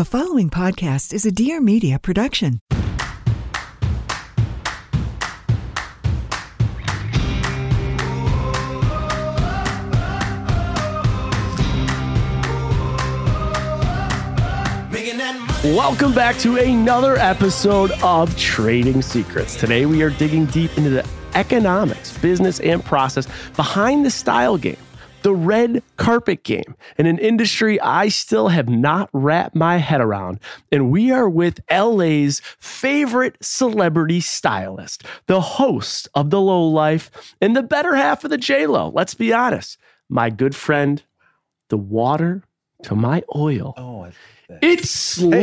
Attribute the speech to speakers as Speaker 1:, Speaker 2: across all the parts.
Speaker 1: The following podcast is a Dear Media production.
Speaker 2: Welcome back to another episode of Trading Secrets. Today we are digging deep into the economics, business, and process behind the style game, the red carpet game, in an industry I still have not wrapped my head around. And we are with LA's favorite celebrity stylist, the host of The Low Life, and the better half of the J-Lo. Let's be honest, my good friend, the water to my oil.
Speaker 3: Oh,
Speaker 2: It's Lo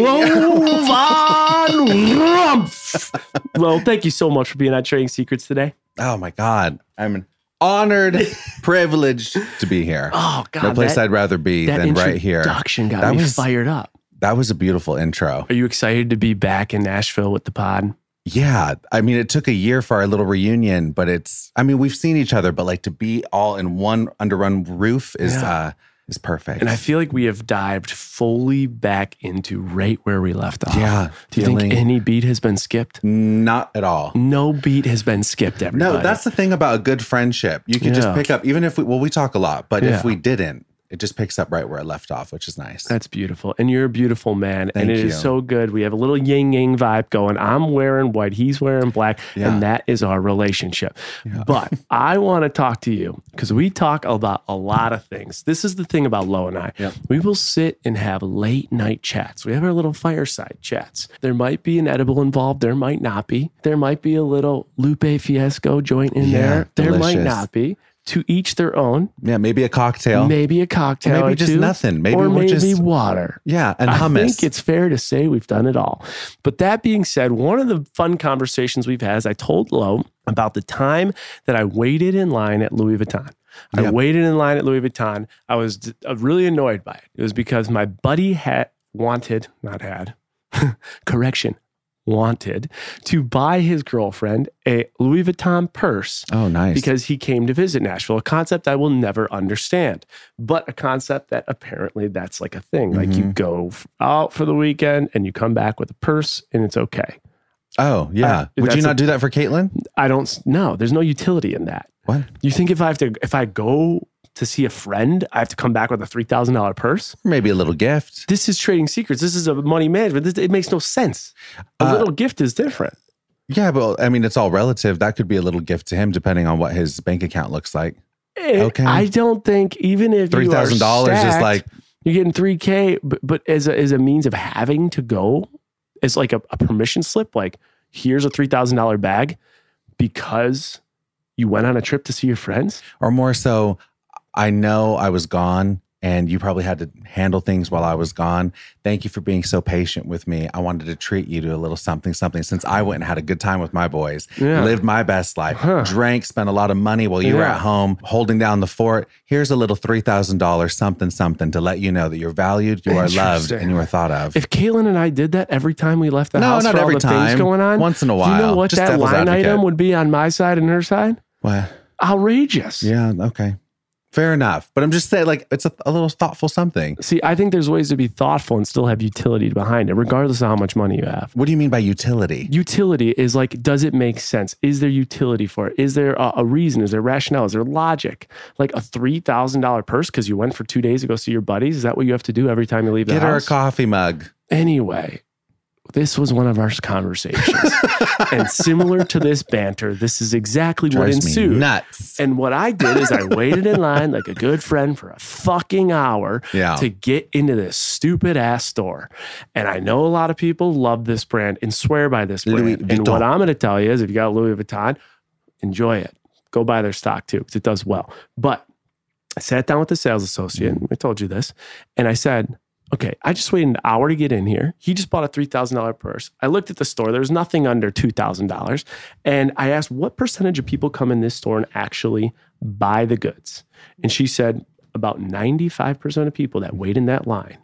Speaker 2: VonRumpf. Well, thank you so much for being on Trading Secrets today.
Speaker 3: oh my God. I'm honored, privileged to be here.
Speaker 2: Oh God,
Speaker 3: no place
Speaker 2: that,
Speaker 3: I'd rather be than right here.
Speaker 2: introduction got
Speaker 3: That
Speaker 2: me
Speaker 3: was-
Speaker 2: fired up.
Speaker 3: That was a beautiful intro.
Speaker 2: Are you excited to be back in Nashville with the pod?
Speaker 3: Yeah. I mean, it took a year for our little reunion, but it's, I mean, we've seen each other, but like to be all in one under one roof is,
Speaker 2: Yeah.
Speaker 3: uh, is perfect.
Speaker 2: And I feel like we have dived fully back into right where we left off.
Speaker 3: yeah.
Speaker 2: Do you think any beat has been skipped?
Speaker 3: not at all.
Speaker 2: No beat has been skipped. Everybody.
Speaker 3: No, that's the thing about a good friendship. You can just pick up, even if we, well, we talk a lot, but
Speaker 2: Yeah.
Speaker 3: if we didn't, it just picks up right where I left off, which is nice.
Speaker 2: That's beautiful. And you're a beautiful man. and
Speaker 3: Thank
Speaker 2: it is
Speaker 3: you.
Speaker 2: so good. We have a little yin yang vibe going. I'm wearing white, he's wearing black.
Speaker 3: Yeah.
Speaker 2: And that is our relationship. But I want to talk to you because we talk about a lot of things. This is the thing about Lo and I.
Speaker 3: Yep.
Speaker 2: We will sit and have late night chats. We have our little fireside chats. There might be an edible involved. There might not be. There might be a little Lupe Fiasco joint in
Speaker 3: Yeah,
Speaker 2: there. There might not be. To each their own.
Speaker 3: yeah. Maybe a cocktail.
Speaker 2: Maybe a cocktail.
Speaker 3: maybe
Speaker 2: or
Speaker 3: just
Speaker 2: two,
Speaker 3: nothing. Maybe
Speaker 2: or maybe
Speaker 3: just-
Speaker 2: water.
Speaker 3: yeah. And hummus.
Speaker 2: I think it's fair to say we've done it all. But that being said, one of the fun conversations we've had is I told Lo about the time that I waited in line at Louis Vuitton. I
Speaker 3: Yep.
Speaker 2: waited in line at Louis Vuitton. I was uh, really annoyed by it. It was because my buddy had wanted, not had, correction, wanted to buy his girlfriend a Louis Vuitton purse
Speaker 3: oh, nice.
Speaker 2: because he came to visit Nashville, a concept I will never understand, but a concept that apparently that's like a thing. Like you
Speaker 3: Mhm.
Speaker 2: go out for the weekend and you come back with a purse and it's okay.
Speaker 3: oh, yeah.
Speaker 2: Uh,
Speaker 3: Would you not
Speaker 2: a-
Speaker 3: do that for Caitlin?
Speaker 2: I don't know. There's no utility in that.
Speaker 3: What?
Speaker 2: You think if I have to, if I go to see a friend, I have to come back with a $3,000 purse?
Speaker 3: Maybe a little gift.
Speaker 2: This is trading secrets. This is a money management. This, it makes no sense. A
Speaker 3: Uh,
Speaker 2: little gift is different.
Speaker 3: Yeah, but I mean, it's all relative. That could be a little gift to him, depending on what his bank account looks like.
Speaker 2: Eh,
Speaker 3: okay.
Speaker 2: I don't think even if
Speaker 3: Three thousand dollars is like
Speaker 2: You're getting 3K, but, but as, a, as a means of having to go, it's like a, a permission slip, like here's a $3,000 bag because you went on a trip to see your friends.
Speaker 3: or more so, I know I was gone and you probably had to handle things while I was gone. Thank you for being so patient with me. I wanted to treat you to a little something, something since I went and had a good time with my boys,
Speaker 2: Yeah.
Speaker 3: lived my best life,
Speaker 2: Huh.
Speaker 3: drank, spent a lot of money while you were at home holding down the fort. Here's a little $3,000 something, something to let you know that you're valued, you are loved, and you are thought of.
Speaker 2: If Caitlin and I did that every time we left the
Speaker 3: No,
Speaker 2: house
Speaker 3: not
Speaker 2: for all
Speaker 3: every
Speaker 2: the things
Speaker 3: time.
Speaker 2: going on,
Speaker 3: Once in a
Speaker 2: do you know what
Speaker 3: Just
Speaker 2: that line
Speaker 3: advocate.
Speaker 2: item would be on my side and her side?
Speaker 3: What?
Speaker 2: Outrageous.
Speaker 3: Yeah, okay. Fair enough. But I'm just saying, like, it's a, a little thoughtful something.
Speaker 2: See, I think there's ways to be thoughtful and still have utility behind it, regardless of how much money you have.
Speaker 3: What do you mean by utility?
Speaker 2: utility is like does it make sense is there utility for it is there a, a reason is there rationale is there logic like a $3000 purse because you went for two days to go see your buddies is that what you have to do every time you leave the house?
Speaker 3: Get her a coffee mug.
Speaker 2: anyway this was one of our conversations and similar to this banter this is exactly what
Speaker 3: Drives me
Speaker 2: ensued
Speaker 3: nuts.
Speaker 2: and what I did is I waited in line like a good friend for a fucking hour
Speaker 3: Yeah.
Speaker 2: to get into this stupid ass store. And I know a lot of people love this brand and swear by this brand. And what I'm going to tell you is if you got Louis Vuitton, enjoy it. Go buy their stock too because it does well. But I sat down with the sales associate. Mm-hmm. I told you this. And I said, okay, I just waited an hour to get in here. He just bought a $3,000 purse. I looked at the store. There was nothing under $2,000. And I asked, what percentage of people come in this store and actually buy the goods? And she said, about 95% of people that wait in that line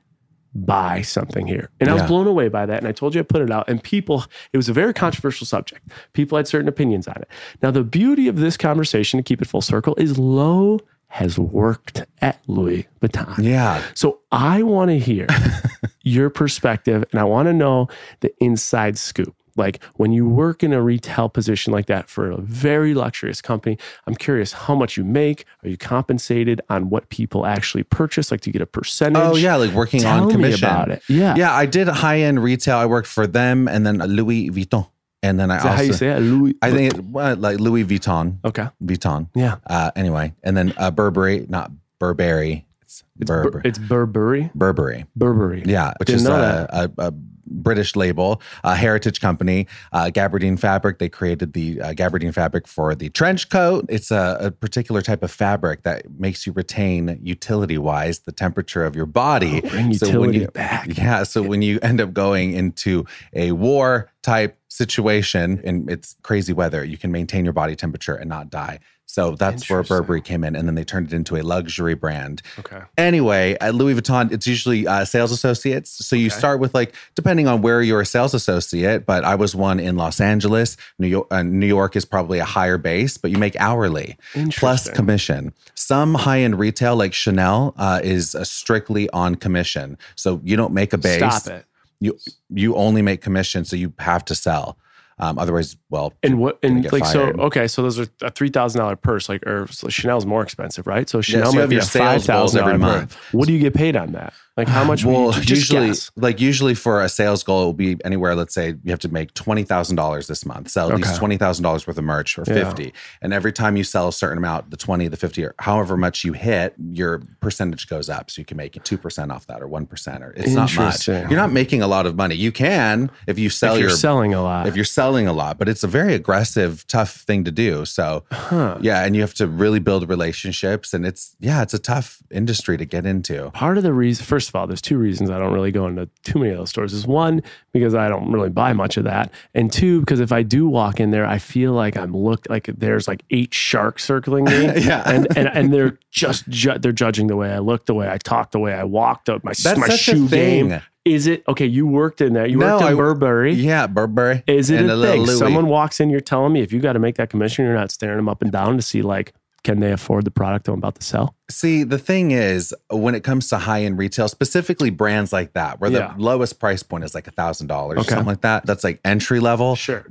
Speaker 2: buy something here. And I was blown away by that. And I told you I put it out. And people, it was a very controversial subject. People had certain opinions on it. Now, the beauty of this conversation, to keep it full circle, is Lo has worked at Louis Vuitton.
Speaker 3: Yeah.
Speaker 2: So I want to hear your perspective and I want to know the inside scoop. Like when you work in a retail position like that for a very luxurious company, I'm curious how much you make. Are you compensated on what people actually purchase? Like to get a percentage?
Speaker 3: Oh yeah, like working
Speaker 2: Tell
Speaker 3: on
Speaker 2: me
Speaker 3: commission.
Speaker 2: about it. Yeah.
Speaker 3: Yeah, I did high end retail. I worked for them and then Louis Vuitton. And then I
Speaker 2: Is that
Speaker 3: also
Speaker 2: how you say it? Louis.
Speaker 3: I think it, well, like Louis Vuitton.
Speaker 2: Okay.
Speaker 3: Vuitton.
Speaker 2: Yeah.
Speaker 3: Uh, anyway, and then uh, Burberry, not Burberry. It's,
Speaker 2: It's, Bur-
Speaker 3: Burberry.
Speaker 2: it's Burberry.
Speaker 3: Burberry.
Speaker 2: Burberry.
Speaker 3: Yeah, which
Speaker 2: Didn't
Speaker 3: is a, a, a British label, a heritage company, uh, Gabardine fabric. They created the uh, Gabardine fabric for the trench coat. It's a, a particular type of fabric that makes you retain utility wise the temperature of your body.
Speaker 2: Oh, bring
Speaker 3: So when
Speaker 2: utility
Speaker 3: you-
Speaker 2: back.
Speaker 3: Yeah. So when you end up going into a war type situation and it's crazy weather, you can maintain your body temperature and not die. So that's where Burberry came in. And then they turned it into a luxury brand.
Speaker 2: Okay.
Speaker 3: Anyway, at Louis Vuitton, it's usually uh, sales associates. So you start with like, depending on where you're a sales associate, but I was one in Los Angeles. New York, uh, New York is probably a higher base, but you make hourly plus commission. Some high end retail, like Chanel, uh, is uh, strictly on commission. So you don't make a base.
Speaker 2: Stop it.
Speaker 3: You you only make commission, so you have to sell. Um, otherwise, well,
Speaker 2: And what and like
Speaker 3: fired.
Speaker 2: so okay, so those are a three thousand dollar purse, like or so Chanel's more expensive, right? So Chanel
Speaker 3: so you
Speaker 2: might
Speaker 3: have
Speaker 2: be
Speaker 3: your
Speaker 2: a five thousand
Speaker 3: every month.
Speaker 2: What do you get paid on that? Like how much?
Speaker 3: well,
Speaker 2: you,
Speaker 3: usually,
Speaker 2: guess.
Speaker 3: like usually for a sales goal, it will be anywhere. Let's say you have to make twenty thousand dollars this month, sell at
Speaker 2: Okay.
Speaker 3: least twenty thousand dollars worth of merch or
Speaker 2: Yeah.
Speaker 3: fifty. And every time you sell a certain amount, the twenty, the fifty, or however much you hit, your percentage goes up. So you can make two percent off that, or one percent, or it's not much. You're not making a lot of money. You can if you sell
Speaker 2: if you're
Speaker 3: your
Speaker 2: selling a lot.
Speaker 3: if you're selling a lot, but it's a very aggressive, tough thing to do. So
Speaker 2: huh.
Speaker 3: yeah, and you have to really build relationships, and it's yeah, it's a tough industry to get into.
Speaker 2: Part of the reason, first of all, there's two reasons I don't really go into too many of those stores. Is one because I don't really buy much of that, and two because if I do walk in there, I feel like I'm looked like there's like eight sharks circling me,
Speaker 3: Yeah.
Speaker 2: and and and they're just ju- they're judging the way I look, the way I talk, the way I walk, the, my
Speaker 3: That's
Speaker 2: my shoe
Speaker 3: a thing.
Speaker 2: game. Is it okay? You worked in there. You
Speaker 3: No,
Speaker 2: worked in
Speaker 3: I-
Speaker 2: Burberry.
Speaker 3: Yeah, Burberry.
Speaker 2: Is it
Speaker 3: and
Speaker 2: a
Speaker 3: little
Speaker 2: thing? Someone walks in, you're telling me if you got to make that commission, you're not staring them up and down to see like, can they afford the product I'm about to sell?
Speaker 3: See, the thing is, when it comes to high end retail, specifically brands like that, where
Speaker 2: Yeah.
Speaker 3: the lowest price point is like a thousand dollars or something like that, that's like entry level.
Speaker 2: Sure.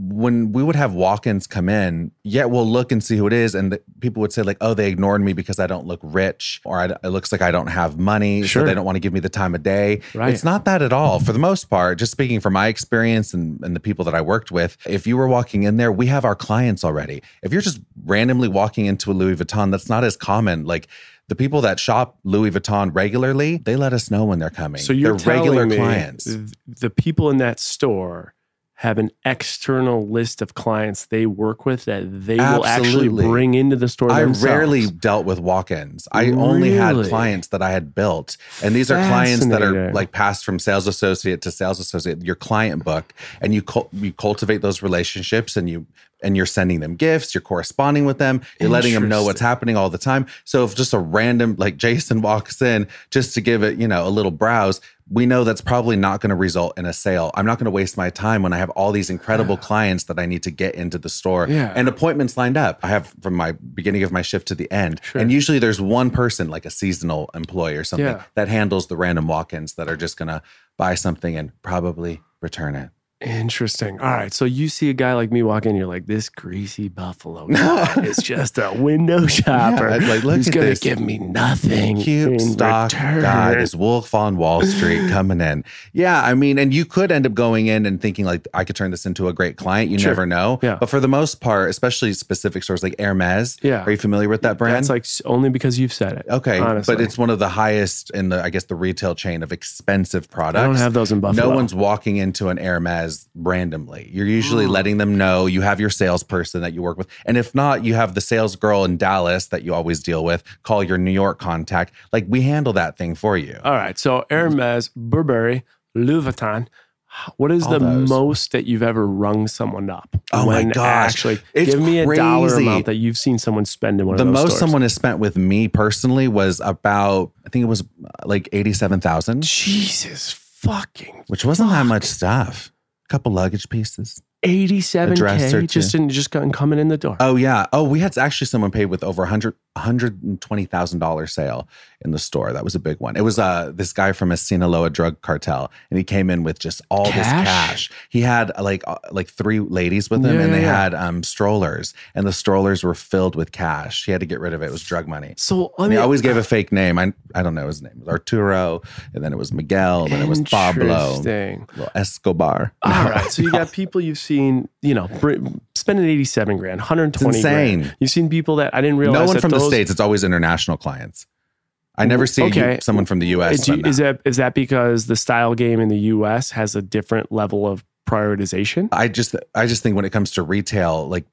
Speaker 3: When we would have walk ins come in, yeah, we'll look and see who it is. And the, people would say, like, oh, they ignored me because I don't look rich or I, it looks like I don't have money.
Speaker 2: Sure.
Speaker 3: So they don't want to give me the time of day.
Speaker 2: Right.
Speaker 3: It's not that at all. For the most part, just speaking from my experience and, and the people that I worked with, if you were walking in there, we have our clients already. If you're just randomly walking into a Louis Vuitton, that's not as common. Like, the people that shop Louis Vuitton regularly, they let us know when they're coming.
Speaker 2: So you're
Speaker 3: they're regular clients.
Speaker 2: th- the people in that store have an external list of clients they work with that they will actually
Speaker 3: Absolutely.
Speaker 2: bring into the store.
Speaker 3: I
Speaker 2: themselves.
Speaker 3: rarely dealt with walk-ins. I only had clients that I had built, and these are clients that are like passed from sales associate to sales associate. Your client book, and you cul- you cultivate those relationships, and you and you're sending them gifts. You're corresponding with them. You're letting them know what's happening all the time. So if just a random like Jason walks in just to give it, you know, a little browse. We know that's probably not going to result in a sale. I'm not going to waste my time when I have all these incredible clients that I need to get into the store
Speaker 2: Yeah.
Speaker 3: and appointments lined up. I have from my beginning of my shift to the end.
Speaker 2: Sure.
Speaker 3: And usually there's one person, like a seasonal employee or something,
Speaker 2: Yeah.
Speaker 3: that handles the random walk ins that are just going to buy something and probably return it.
Speaker 2: Interesting. All right. So you see a guy like me walk in, you're like, this greasy buffalo guy is just a window shopper.
Speaker 3: I'd like, look
Speaker 2: who's
Speaker 3: at
Speaker 2: gonna give me nothing.
Speaker 3: Cute stock
Speaker 2: return.
Speaker 3: guy, this wolf on Wall Street coming in. Yeah, I mean, and you could end up going in and thinking like I could turn this into a great client. You
Speaker 2: Sure.
Speaker 3: never know.
Speaker 2: Yeah.
Speaker 3: But for the most part, especially specific stores like Hermes,
Speaker 2: Yeah.
Speaker 3: are you familiar with that brand?
Speaker 2: That's like only because you've said it.
Speaker 3: Okay,
Speaker 2: honestly.
Speaker 3: but it's one of the highest in the, I guess, the retail chain of expensive products.
Speaker 2: I don't have those in Buffalo.
Speaker 3: No one's walking into an Hermes randomly. You're usually
Speaker 2: Hmm.
Speaker 3: letting them know you have your salesperson that you work with. And if not, you have the sales girl in Dallas that you always deal with. Call your New York contact. Like we handle that thing for you.
Speaker 2: All right. So Hermes, Burberry, Louis Vuitton. What is
Speaker 3: All
Speaker 2: the
Speaker 3: those.
Speaker 2: most that you've ever rung someone up?
Speaker 3: Oh my gosh.
Speaker 2: Actually,
Speaker 3: It's
Speaker 2: give me a dollar amount that you've seen someone spend in one
Speaker 3: the
Speaker 2: of those
Speaker 3: most
Speaker 2: stores.
Speaker 3: someone has spent with me personally was about, I think it was uh, like 87,000,
Speaker 2: Jesus fucking
Speaker 3: which wasn't that much stuff. Couple luggage pieces.
Speaker 2: eighty-seven
Speaker 3: A dress or
Speaker 2: k just
Speaker 3: two.
Speaker 2: in just coming in the door.
Speaker 3: Oh yeah. Oh, we had actually someone paid with over 100 $120,000 sale in the store. That was a big one. It was uh, this guy from a Sinaloa drug cartel, and he came in with just all this
Speaker 2: Cash?
Speaker 3: cash. He had uh, like uh, like three ladies with him,
Speaker 2: Yeah,
Speaker 3: and they
Speaker 2: yeah,
Speaker 3: had um, strollers, and the strollers were filled with cash. He had to get rid of it. It was drug money.
Speaker 2: So I
Speaker 3: And
Speaker 2: me
Speaker 3: he always gave a fake name. I I don't know his name. It was Arturo, and then it was Miguel, and then it was Pablo, Escobar.
Speaker 2: All right. So you got people you've seen, you know, spending 87 grand, 120
Speaker 3: It's
Speaker 2: grand.
Speaker 3: insane.
Speaker 2: You've seen people that I didn't realize
Speaker 3: No one from the
Speaker 2: those-
Speaker 3: states. It's always international clients. I never see you- someone from the U.S.
Speaker 2: Is, You, is that is that because the style game in the US has a different level of prioritization?
Speaker 3: I just I just think when it comes to retail, like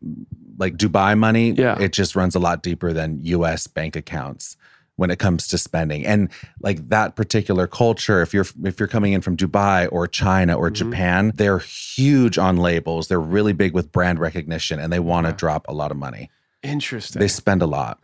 Speaker 3: like Dubai money,
Speaker 2: Yeah.
Speaker 3: it just runs a lot deeper than U.S. bank accounts when it comes to spending. And like that particular culture, if you're if you're coming in from Dubai or China or
Speaker 2: Mhm.
Speaker 3: Japan, they're huge on labels. They're really big with brand recognition, and they want to
Speaker 2: Okay.
Speaker 3: drop a lot of money.
Speaker 2: Interesting.
Speaker 3: They spend a lot,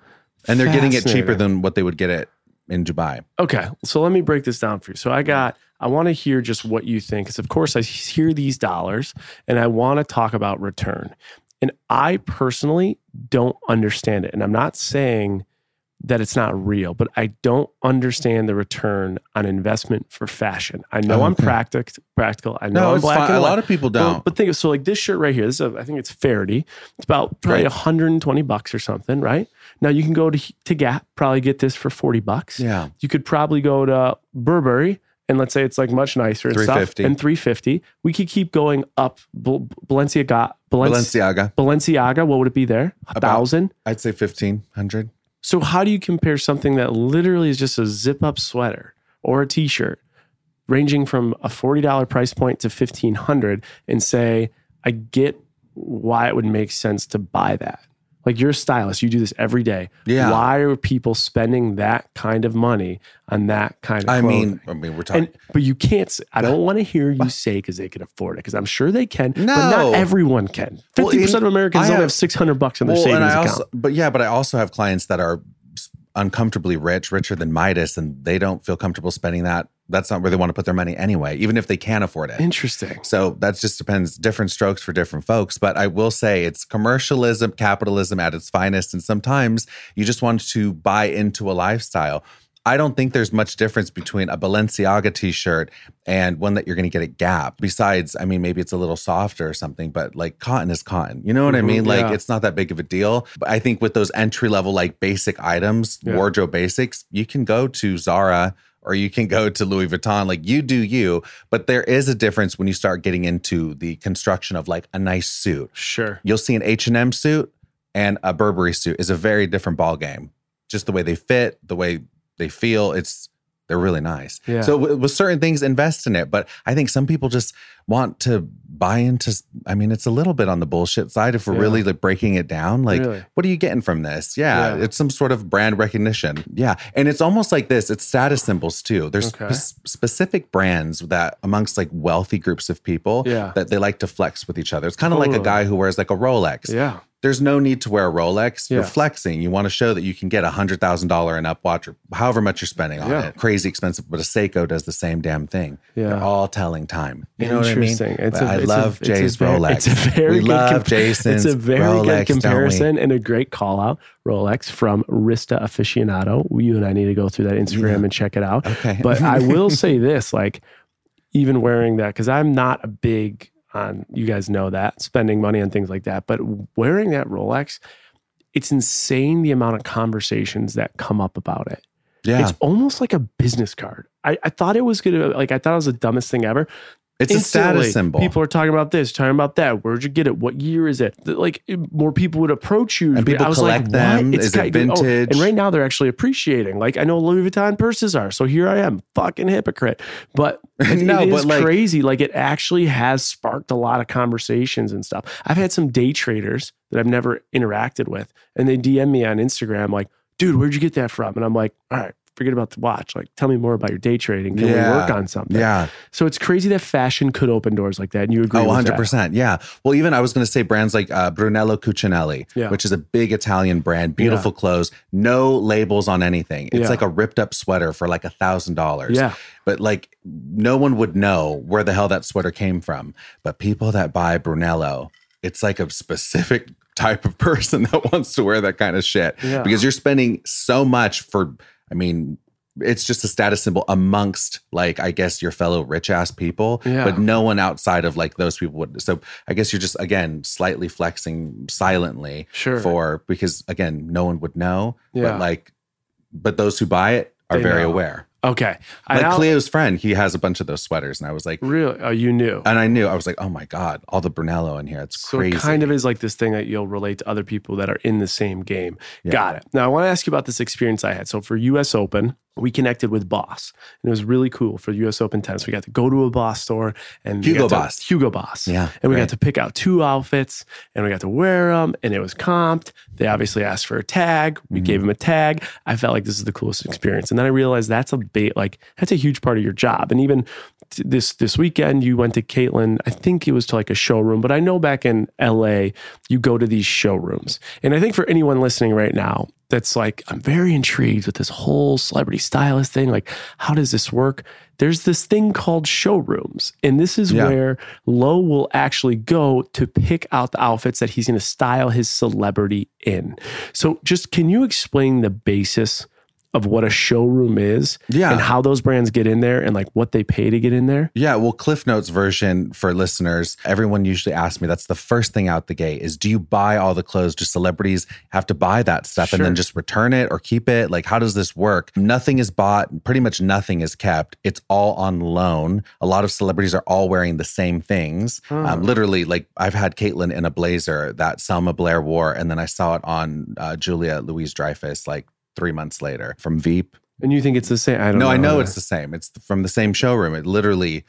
Speaker 3: and they're getting it cheaper than what they would get it in Dubai.
Speaker 2: Okay, so let me break this down for you. So I got, I want to hear just what you think, because of course I hear these dollars, and I want to talk about return. And I personally don't understand it, and I'm not saying that it's not real, but I don't understand the return on investment for fashion. I know
Speaker 3: Oh,
Speaker 2: I'm
Speaker 3: okay.
Speaker 2: practic- practical. I know
Speaker 3: No,
Speaker 2: I'm black
Speaker 3: fine.
Speaker 2: and
Speaker 3: A lot of people don't.
Speaker 2: but think of, so like this shirt right here. This is a, I think it's Faraday. It's about probably
Speaker 3: Right.
Speaker 2: 120 bucks or something, right? Now you can go to to Gap, probably get this for 40 bucks.
Speaker 3: yeah,
Speaker 2: You could probably go to Burberry and let's say it's like much nicer and stuff and 350. We could keep going up Bal- Balenciaga Balenci-
Speaker 3: Balenciaga.
Speaker 2: Balenciaga, what would it be there? A thousand?
Speaker 3: I'd say fifteen hundred.
Speaker 2: So how do you compare something that literally is just a zip up sweater or a t-shirt ranging from a $40 price point to 1,500, and say I get why it would make sense to buy that. Like you're a stylist, you do this every day.
Speaker 3: Yeah.
Speaker 2: Why are people spending that kind of money on that kind of
Speaker 3: I
Speaker 2: clothing?
Speaker 3: mean, I mean, we're talking.
Speaker 2: and but you can't say, I don't want to hear you say because they can afford it because I'm sure they can,
Speaker 3: No, but
Speaker 2: not everyone can.
Speaker 3: Well,
Speaker 2: 50% of Americans
Speaker 3: I
Speaker 2: don't
Speaker 3: have-
Speaker 2: have 600 bucks in their
Speaker 3: Well,
Speaker 2: savings account.
Speaker 3: also, but yeah, but I also have clients that are uncomfortably rich, richer than Midas, and they don't feel comfortable spending that. That's not where they want to put their money anyway, even if they can afford it.
Speaker 2: Interesting.
Speaker 3: So that just depends, different strokes for different folks. But I will say it's commercialism, capitalism at its finest. And sometimes you just want to buy into a lifestyle. I don't think there's much difference between a Balenciaga t shirt and one that you're going to get at Gap. Besides, I mean, maybe it's a little softer or something, but like cotton is cotton. You know what I
Speaker 2: Mhm,
Speaker 3: mean? Like
Speaker 2: yeah.
Speaker 3: it's not that big of a deal. But I think with those entry level, like basic items,
Speaker 2: Yeah.
Speaker 3: wardrobe basics, you can go to Zara or you can go to Louis Vuitton. Like you do you, but there is a difference when you start getting into the construction of like a nice suit.
Speaker 2: Sure.
Speaker 3: You'll see an H and M suit and a Burberry suit is a very different ball game. Just the way they fit, the way they feel, it's they're really nice.
Speaker 2: Yeah.
Speaker 3: So with, with certain things, invest in it. But I think some people just want to buy into. I mean, it's a little bit on the bullshit side if we're
Speaker 2: Yeah.
Speaker 3: really like breaking it down. Like,
Speaker 2: Really?
Speaker 3: what are you getting from this? Yeah,
Speaker 2: Yeah.
Speaker 3: it's some sort of brand recognition. Yeah, and it's almost like this. It's status symbols too. There's
Speaker 2: Okay.
Speaker 3: sp- specific brands that amongst like wealthy groups of people
Speaker 2: Yeah.
Speaker 3: that they like to flex with each other. It's kind of like a guy who wears like a Rolex.
Speaker 2: Yeah.
Speaker 3: There's no need to wear a Rolex. You're
Speaker 2: Yeah.
Speaker 3: flexing. You want to show that you can get a hundred thousand dollar and up watch or however much you're spending on
Speaker 2: Yeah.
Speaker 3: it. Crazy expensive, but a Seiko does the same damn thing.
Speaker 2: Yeah.
Speaker 3: They're all telling time. You know what I mean?
Speaker 2: Interesting. It's a-
Speaker 3: I
Speaker 2: it's a-
Speaker 3: love
Speaker 2: it's a
Speaker 3: Jay's
Speaker 2: very-
Speaker 3: Rolex.
Speaker 2: It's a very
Speaker 3: we
Speaker 2: good
Speaker 3: love
Speaker 2: comp-
Speaker 3: Jason's
Speaker 2: It's a very
Speaker 3: Rolex,
Speaker 2: good comparison and a great call out. Rolex from Wrist Aficionado. You and I need to go through that Instagram
Speaker 3: Yeah.
Speaker 2: and check it out.
Speaker 3: Okay.
Speaker 2: But I will say this, like even wearing that, because I'm not a big on you guys know that, spending money on things like that. But wearing that Rolex, it's insane the amount of conversations that come up about it.
Speaker 3: yeah,
Speaker 2: It's almost like a business card. I, I thought it was gonna like I thought it was the dumbest thing ever.
Speaker 3: It's a status symbol.
Speaker 2: People are talking about this, talking about that. Where'd you get it? What year is it? Like more people would approach you.
Speaker 3: And people
Speaker 2: I was
Speaker 3: collect
Speaker 2: like,
Speaker 3: them.
Speaker 2: What?
Speaker 3: Is it
Speaker 2: oh,
Speaker 3: vintage?
Speaker 2: and right now they're actually appreciating. Like I know Louis Vuitton purses are. So here I am, fucking hypocrite. But it,
Speaker 3: No,
Speaker 2: it is
Speaker 3: but, like-
Speaker 2: crazy. Like it actually has sparked a lot of conversations and stuff. I've had some day traders that I've never interacted with, and they DM me on Instagram like, "Dude, where'd you get that from?" And I'm like, "All right." Forget about the watch. Like, tell me more about your day trading. Can
Speaker 3: Yeah.
Speaker 2: we work on something?
Speaker 3: yeah.
Speaker 2: So it's crazy that fashion could open doors like that. And you agree
Speaker 3: Oh,
Speaker 2: with that?
Speaker 3: 100%. Yeah. Well, even I was going to say brands like uh, Brunello Cucinelli,
Speaker 2: Yeah.
Speaker 3: which is a big Italian brand, beautiful clothes, no labels on anything. It's
Speaker 2: Yeah.
Speaker 3: like a ripped up sweater for like a thousand dollars.
Speaker 2: Yeah.
Speaker 3: But like no one would know where the hell that sweater came from. But people that buy Brunello, it's like a specific type of person that wants to wear that kind of shit
Speaker 2: Yeah.
Speaker 3: because you're spending so much for I mean it's just a status symbol amongst like I guess your fellow rich ass people
Speaker 2: Yeah.
Speaker 3: but no one outside of like those people would so I guess you're just again slightly flexing silently
Speaker 2: Sure.
Speaker 3: for because again no one would know
Speaker 2: Yeah.
Speaker 3: but like but those who buy it are
Speaker 2: They
Speaker 3: very
Speaker 2: know.
Speaker 3: aware
Speaker 2: Okay.
Speaker 3: Like
Speaker 2: now-
Speaker 3: Cleo's friend he has a bunch of those sweaters and I was like
Speaker 2: really? Oh, you knew.
Speaker 3: and I knew I was like oh my god all the Brunello in here it's
Speaker 2: So
Speaker 3: crazy
Speaker 2: it kind of is like this thing that you'll relate to other people that are in the same game.
Speaker 3: Yeah.
Speaker 2: Got it. Now I want to ask you about this experience I had. So for US Open, we connected with Boss. And it was really cool for US Open tennis. We got to go to a Boss store and
Speaker 3: Hugo
Speaker 2: to-
Speaker 3: Boss.
Speaker 2: Hugo Boss.
Speaker 3: Yeah,
Speaker 2: And we
Speaker 3: right.
Speaker 2: got to pick out two outfits and we got to wear them and it was comped. They obviously asked for a tag. We
Speaker 3: Mm-hmm.
Speaker 2: gave them a tag. I felt like this is the coolest experience. And then I realized that's a bait like that's a huge part of your job. And even t- this this weekend you went to Caitlin, I think it was to like a showroom, but I know back in LA you go to these showrooms. And I think for anyone listening right now that's like I'm very intrigued with this whole celebrity stylist thing, like how does this work? There's this thing called showrooms. And this is
Speaker 3: Yeah.
Speaker 2: where Lo will actually go to pick out the outfits that he's going to style his celebrity in. So just can you explain the basis of what a showroom is
Speaker 3: Yeah.
Speaker 2: and how those brands get in there and like what they pay to get in there?
Speaker 3: Yeah, well, Cliff Notes version for listeners, everyone usually asks me that's the first thing out the gate is do you buy all the clothes? Do celebrities have to buy that stuff and then just return it or keep it? Like, how does this work? Nothing is bought, pretty much nothing is kept. It's all on loan. A lot of celebrities are all wearing the same things. Um, literally, like, I've had Caitlyn in a blazer that Selma Blair wore, and then I saw it on uh, Julia Louis-Dreyfus like three months later from Veep.
Speaker 2: And you think it's the same? I don't
Speaker 3: No,
Speaker 2: know.
Speaker 3: I know it's the same. It's from the same showroom. It literally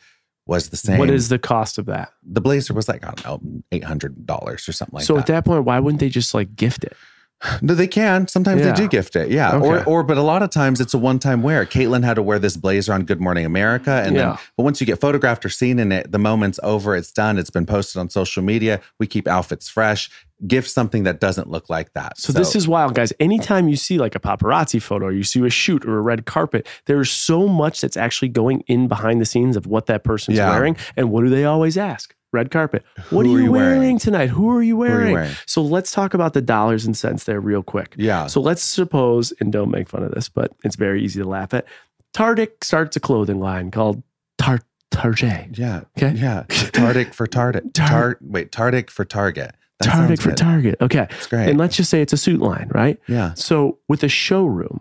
Speaker 3: was the same.
Speaker 2: What is the cost of that?
Speaker 3: the blazer was like I don't know eight hundred dollars or something like
Speaker 2: so
Speaker 3: that.
Speaker 2: So at that point, why wouldn't they just like gift it?
Speaker 3: no, they can. Sometimes
Speaker 2: Yeah.
Speaker 3: they do gift it. Yeah,
Speaker 2: Okay.
Speaker 3: or or but a lot of times it's a one time wear. Caitlyn had to wear this blazer on Good Morning America, and
Speaker 2: Yeah.
Speaker 3: then but once you get photographed or seen in it, the moment's over. It's done. It's been posted on social media. We keep outfits fresh. Gift something that doesn't look like that.
Speaker 2: So, this is wild, guys. Anytime you see like a paparazzi photo, or you see a shoot or a red carpet, there's so much that's actually going in behind the scenes of what that person's
Speaker 3: Yeah.
Speaker 2: wearing. And what do they always ask? Red carpet. What
Speaker 3: Who
Speaker 2: are
Speaker 3: are
Speaker 2: you,
Speaker 3: you
Speaker 2: wearing?
Speaker 3: wearing?
Speaker 2: tonight? Who are you
Speaker 3: are you
Speaker 2: wearing?
Speaker 3: wearing?
Speaker 2: So let's talk about the dollars and cents there real quick.
Speaker 3: yeah.
Speaker 2: So let's suppose, and don't make fun of this, but it's very easy to laugh at. Tartick starts a clothing line called Tart Target.
Speaker 3: yeah.
Speaker 2: Okay.
Speaker 3: Yeah. Tartick for Target.
Speaker 2: Tar-
Speaker 3: Tar- wait, Tartick for Target. That
Speaker 2: Target for
Speaker 3: good.
Speaker 2: Target. Okay.
Speaker 3: It's great.
Speaker 2: And let's just say it's a suit line, right?
Speaker 3: yeah.
Speaker 2: So with a showroom,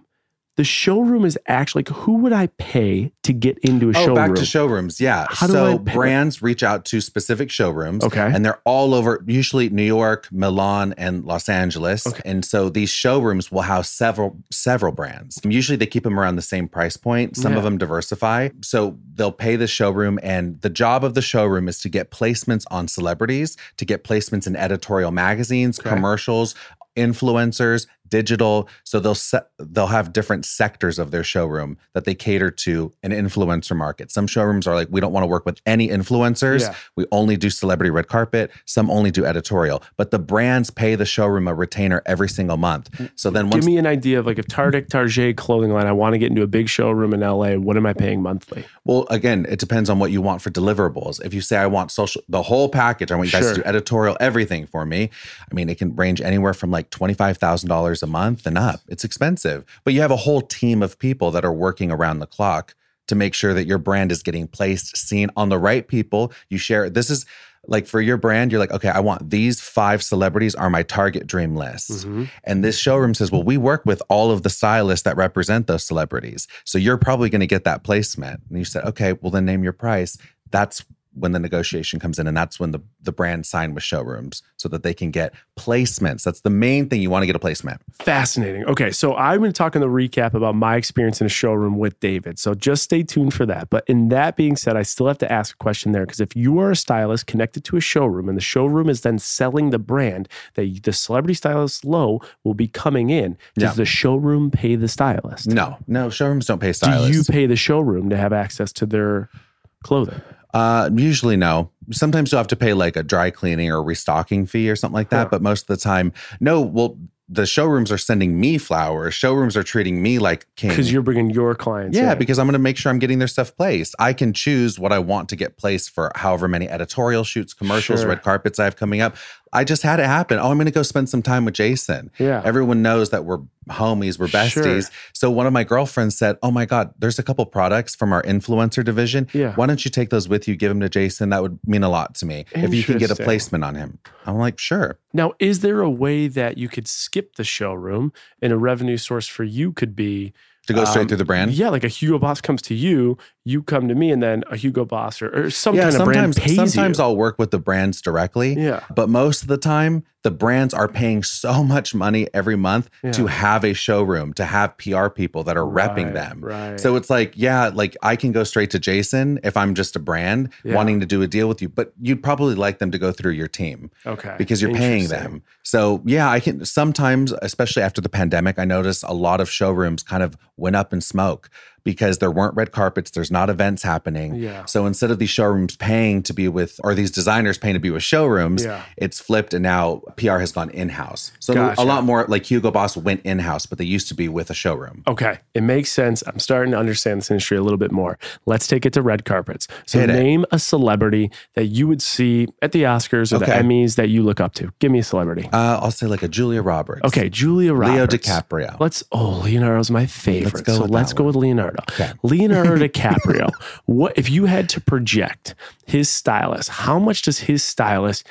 Speaker 2: the showroom is actually like, who would I pay to get into a
Speaker 3: Oh,
Speaker 2: showroom?
Speaker 3: back to showrooms. Yeah.
Speaker 2: How
Speaker 3: so brands reach out to specific showrooms.
Speaker 2: Okay.
Speaker 3: And they're all over, usually New York, Milan, and Los Angeles.
Speaker 2: Okay.
Speaker 3: And so these showrooms will house several several brands. Usually they keep them around the same price point. Some
Speaker 2: Yeah.
Speaker 3: of them diversify. So they'll pay the showroom, and the job of the showroom is to get placements on celebrities, to get placements in editorial magazines,
Speaker 2: Okay.
Speaker 3: commercials, influencers digital so they'll set they'll have different sectors of their showroom that they cater to an influencer market some showrooms are like we don't want to work with any influencers
Speaker 2: Yeah.
Speaker 3: we only do celebrity red carpet some only do editorial but the brands pay the showroom a retainer every single month mm. so then
Speaker 2: Give me an idea of like if Target Target clothing line, I want to get into a big showroom in LA. What am I paying monthly?
Speaker 3: Well, again, it depends on what you want for deliverables. If you say I want social, the whole package, I want you guys
Speaker 2: Sure.
Speaker 3: to do editorial, everything for me. I mean, it can range anywhere from like twenty five thousand dollars a month and up. It's expensive, but you have a whole team of people that are working around the clock to make sure that your brand is getting placed, seen on the right people. You share. This is like for your brand, you're like, okay, I want these five celebrities are my target dream list.
Speaker 2: Mm-hmm.
Speaker 3: And this showroom says, well, we work with all of the stylists that represent those celebrities. So you're probably going to get that placement. And you said, okay, well, then name your price. That's when the negotiation comes in. And that's when the, the brand sign with showrooms so that they can get placements. That's the main thing. You want to get a placement.
Speaker 2: Fascinating. Okay, so I'm going to talk in the recap about my experience in a showroom with David. So just stay tuned for that. But in that being said, I still have to ask a question there because if you are a stylist connected to a showroom and the showroom is then selling the brand that the celebrity stylist Lo will be coming in, does
Speaker 3: Yeah.
Speaker 2: the showroom pay the stylist?
Speaker 3: No, no, showrooms don't pay stylists.
Speaker 2: Do you pay the showroom to have access to their clothing?
Speaker 3: Uh, usually no. Sometimes you'll have to pay like a dry cleaning or restocking fee or something like that. But most of the time, no. Well, the showrooms are sending me flowers. Showrooms are treating me like king.
Speaker 2: Because you're bringing your clients.
Speaker 3: yeah,
Speaker 2: in.
Speaker 3: because I'm going to make sure I'm getting their stuff placed. I can choose what I want to get placed for however many editorial shoots, commercials,
Speaker 2: Sure.
Speaker 3: red carpets I have coming up. I just had it happen. Oh, I'm going to go spend some time with Jason.
Speaker 2: Yeah.
Speaker 3: Everyone knows that we're homies, we're besties.
Speaker 2: Sure.
Speaker 3: So one of my girlfriends said, "Oh my god, there's a couple products from our influencer division.
Speaker 2: Yeah.
Speaker 3: Why don't you take those with you, give them to Jason? That would mean a lot to me. If you can get a placement on him." I'm like, "Sure."
Speaker 2: Now, is there a way that you could skip the showroom and a revenue source for you could be
Speaker 3: To go straight
Speaker 2: um,
Speaker 3: through the brand.
Speaker 2: Yeah, like a Hugo Boss comes to you, you come to me, and then a Hugo Boss or, or some kind of
Speaker 3: sometimes
Speaker 2: brand pays
Speaker 3: sometimes
Speaker 2: you.
Speaker 3: I'll work with the brands directly.
Speaker 2: Yeah.
Speaker 3: But most of the time, the brands are paying so much money every month to have a showroom, to have PR people that are repping them.
Speaker 2: right.
Speaker 3: So it's like, yeah, like I can go straight to Jason if I'm just a brand
Speaker 2: Yeah.
Speaker 3: wanting to do a deal with you, but you'd probably like them to go through your team
Speaker 2: Okay.
Speaker 3: because you're paying them. So yeah, I can sometimes, especially after the pandemic, I notice a lot of showrooms kind of went up in smoke because there weren't red carpets, there's not events happening.
Speaker 2: Yeah.
Speaker 3: So instead of these showrooms paying to be with, or these designers paying to be with showrooms,
Speaker 2: Yeah.
Speaker 3: it's flipped and now PR has gone in house. So
Speaker 2: Gotcha.
Speaker 3: a lot more like Hugo Boss went in house, but they used to be with a showroom.
Speaker 2: Okay, it makes sense. I'm starting to understand this industry a little bit more. Let's take it to red carpets. So,
Speaker 3: Hit it.
Speaker 2: name a celebrity that you would see at the Oscars or the Emmys that you look up to. Give me a celebrity.
Speaker 3: Uh, I'll say like a Julia Roberts.
Speaker 2: Okay, Julia Roberts.
Speaker 3: Leo DiCaprio.
Speaker 2: Let's. Oh, Leonardo's my favorite.
Speaker 3: go
Speaker 2: so let's go
Speaker 3: one.
Speaker 2: with Leonardo.
Speaker 3: Okay.
Speaker 2: Leonardo DiCaprio. What if you had to project his stylist? How much does his stylist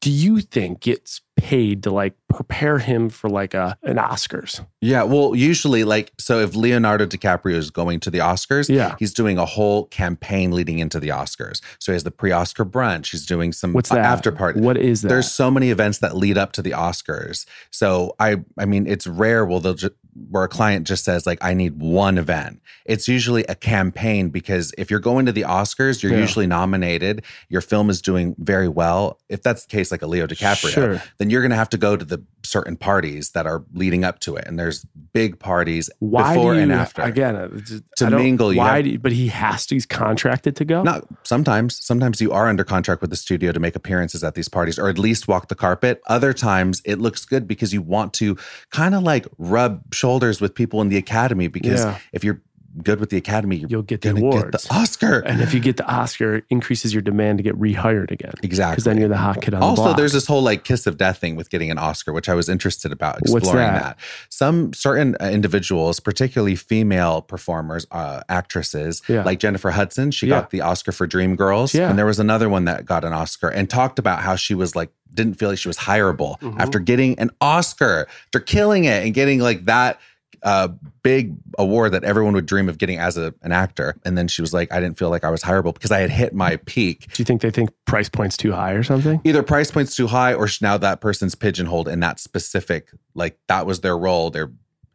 Speaker 2: do you think gets paid to like prepare him for like a an Oscars?
Speaker 3: Yeah, well, usually, like, so if Leonardo DiCaprio is going to the Oscars,
Speaker 2: Yeah.
Speaker 3: he's doing a whole campaign leading into the Oscars. So he has the pre-Oscar brunch. He's doing some
Speaker 2: What's that?
Speaker 3: after party.
Speaker 2: What is that?
Speaker 3: There's so many events that lead up to the Oscars. So I, I mean, it's rare. Well, they'll ju- where a client just says like, I need one event. It's usually a campaign because if you're going to the Oscars, you're
Speaker 2: Yeah.
Speaker 3: usually nominated. Your film is doing very well. If that's the case, like a Leo DiCaprio,
Speaker 2: Sure.
Speaker 3: then you're going to have to go to the certain parties that are leading up to it, and there's big parties
Speaker 2: why
Speaker 3: before
Speaker 2: you,
Speaker 3: and after.
Speaker 2: Again, uh,
Speaker 3: To mingle, you
Speaker 2: Why?
Speaker 3: have-
Speaker 2: do you- but he has to. He's contracted to go.
Speaker 3: Not sometimes. Sometimes you are under contract with the studio to make appearances at these parties or at least walk the carpet. Other times it looks good because you want to kind of like rub shoulders with people in the academy because
Speaker 2: Yeah.
Speaker 3: if you're good with the academy, you're
Speaker 2: You'll get the
Speaker 3: get the Oscar.
Speaker 2: and if you get the Oscar, it increases your demand to get rehired again.
Speaker 3: Exactly.
Speaker 2: Because then you're the hot kid on the
Speaker 3: also,
Speaker 2: block.
Speaker 3: there's this whole like kiss of death thing with getting an Oscar, which I was interested about exploring
Speaker 2: that?
Speaker 3: that. Some certain uh, individuals, particularly female performers, uh, actresses,
Speaker 2: Yeah.
Speaker 3: like Jennifer Hudson, she
Speaker 2: Yeah.
Speaker 3: got the Oscar for Dreamgirls,
Speaker 2: Yeah.
Speaker 3: and there was another one that got an Oscar and talked about how she was like didn't feel like she was hireable
Speaker 2: Mhm.
Speaker 3: after getting an Oscar, after killing it and getting like that. Uh, big award that everyone would dream of getting as a, an actor. And then she was like, I didn't feel like I was hireable because I had hit my peak
Speaker 2: Do you think they think price point's too high or something?
Speaker 3: either price point's too high or now that person's pigeonholed in that specific like that was their role they're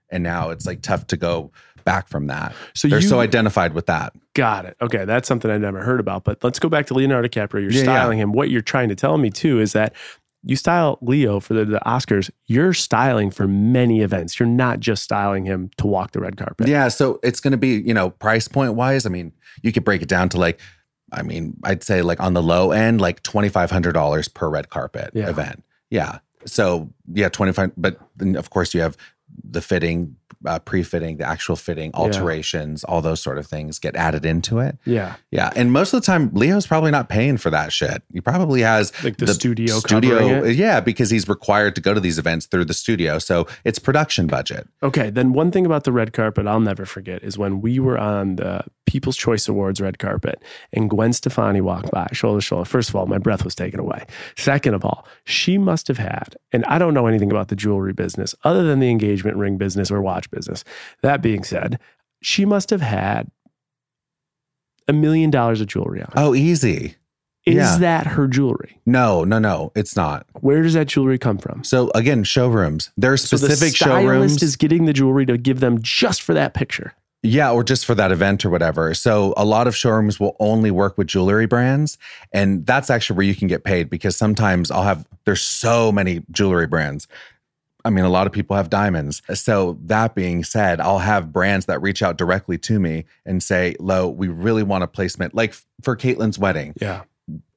Speaker 3: and now it's like tough to go back from that
Speaker 2: So
Speaker 3: they're
Speaker 2: you
Speaker 3: so identified with that
Speaker 2: got it. Okay, that's something I never heard about. But let's go back to Leonardo DiCaprio. You're
Speaker 3: Yeah, yeah.
Speaker 2: styling him. What you're trying to tell me too is that you style Leo for the, the Oscars. You're styling for many events. You're not just styling him to walk the red carpet.
Speaker 3: yeah so it's going to be you know price point wise i mean you could break it down to like i mean i'd say like on the low end like $2500 per red carpet
Speaker 2: Yeah.
Speaker 3: event yeah so yeah 25 but then of course you have the fitting uh, pre-fitting the actual fitting alterations all those sort of things get added into it
Speaker 2: Yeah.
Speaker 3: Yeah, and most of the time, Leo's probably not paying for that shit. He probably has
Speaker 2: Like the studio studio, it?
Speaker 3: Yeah, because he's required to go to these events through the studio, so it's production budget.
Speaker 2: Okay, then one thing about the red carpet I'll never forget is when we were on the People's Choice Awards red carpet and Gwen Stefani walked by shoulder to shoulder. First of all, my breath was taken away. Second of all, she must have had, and I don't know anything about the jewelry business other than the engagement ring business or watch business. That being said, she must have had a million dollars of jewelry on.
Speaker 3: Oh, easy.
Speaker 2: Is
Speaker 3: yeah.
Speaker 2: that her jewelry?
Speaker 3: No, no, no, it's not.
Speaker 2: Where does that jewelry come from?
Speaker 3: So again, showrooms. There are
Speaker 2: So the
Speaker 3: specific
Speaker 2: stylist
Speaker 3: showrooms.
Speaker 2: is getting the jewelry to give them just for that picture.
Speaker 3: Yeah, or just for that event or whatever. So a lot of showrooms will only work with jewelry brands. And that's actually where you can get paid because sometimes I'll have, there's so many jewelry brands. I mean, a lot of people have diamonds. So that being said, I'll have brands that reach out directly to me and say, Lo, we really want a placement. Like for Caitlin's wedding,
Speaker 2: Yeah.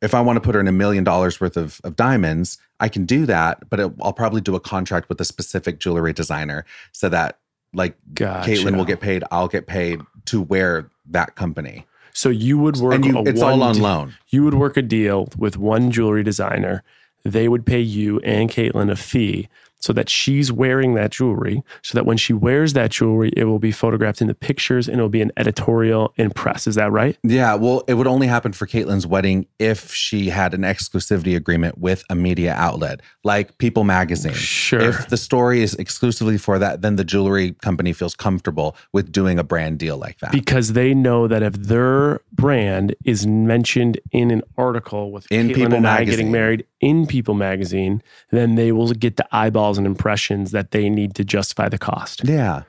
Speaker 3: if I want to put her in a million dollars worth of, of diamonds, I can do that, but it, I'll probably do a contract with a specific jewelry designer so that like
Speaker 2: Gotcha.
Speaker 3: Caitlin will get paid, I'll get paid to wear that company.
Speaker 2: So you would work
Speaker 3: and you,
Speaker 2: a
Speaker 3: it's all on
Speaker 2: de-
Speaker 3: loan.
Speaker 2: You would work a deal with one jewelry designer they would pay you and Caitlin a fee so that she's wearing that jewelry, so that when she wears that jewelry, it will be photographed in the pictures and it will be an editorial in press. Is that right?
Speaker 3: Yeah, well, it would only happen for Caitlyn's wedding if she had an exclusivity agreement with a media outlet like People Magazine.
Speaker 2: Sure.
Speaker 3: If the story is exclusively for that, then the jewelry company feels comfortable with doing a brand deal like that.
Speaker 2: Because they know that if their brand is mentioned in an article with
Speaker 3: In
Speaker 2: Caitlin
Speaker 3: People
Speaker 2: and I getting married in People Magazine, then they will get the eyeballs and impressions that they need to justify the cost.
Speaker 3: yeah.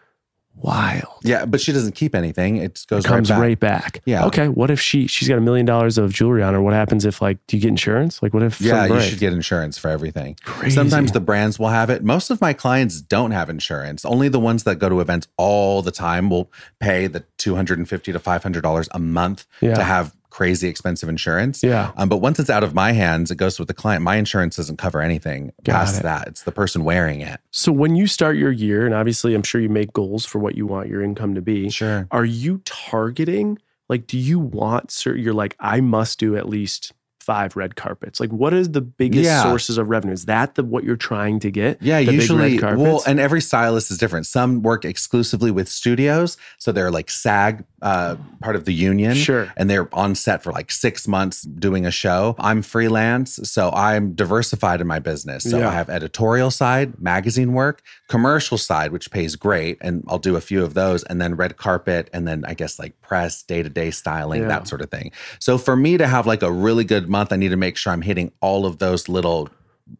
Speaker 2: Wild.
Speaker 3: Yeah, but she doesn't keep anything. It goes
Speaker 2: comes
Speaker 3: right back.
Speaker 2: right back.
Speaker 3: Yeah.
Speaker 2: Okay. What if she she's got a million dollars of jewelry on her? What happens if like do you get insurance? Like what if
Speaker 3: Yeah, you should get insurance for everything.
Speaker 2: Crazy.
Speaker 3: Sometimes the brands will have it. Most of my clients don't have insurance. Only the ones that go to events all the time will pay the 250 to $500 a month
Speaker 2: Yeah.
Speaker 3: to have crazy expensive insurance.
Speaker 2: Yeah.
Speaker 3: Um, but once it's out of my hands, it goes with the client. My insurance doesn't cover anything
Speaker 2: Got
Speaker 3: past
Speaker 2: it.
Speaker 3: that. It's the person wearing it.
Speaker 2: So when you start your year, and obviously I'm sure you make goals for what you want your income to be.
Speaker 3: Sure.
Speaker 2: Are you targeting like do you want certain you're like, I must do at least five red carpets? Like what is the biggest
Speaker 3: Yeah.
Speaker 2: sources of revenue? Is that the what you're trying to get?
Speaker 3: Yeah,
Speaker 2: The big red
Speaker 3: usually. Well, and every stylist is different. Some work exclusively with studios, so they're like SAG, uh, part of the union.
Speaker 2: Sure.
Speaker 3: and they're on set for like six months doing a show. I'm freelance, so I'm diversified in my business. So
Speaker 2: Yeah.
Speaker 3: I have editorial side, magazine work, commercial side, which pays great, and I'll do a few of those, and then red carpet, and then I guess like press, day to day styling,
Speaker 2: Yeah.
Speaker 3: that sort of thing. So for me to have like a really good month, I need to make sure I'm hitting all of those little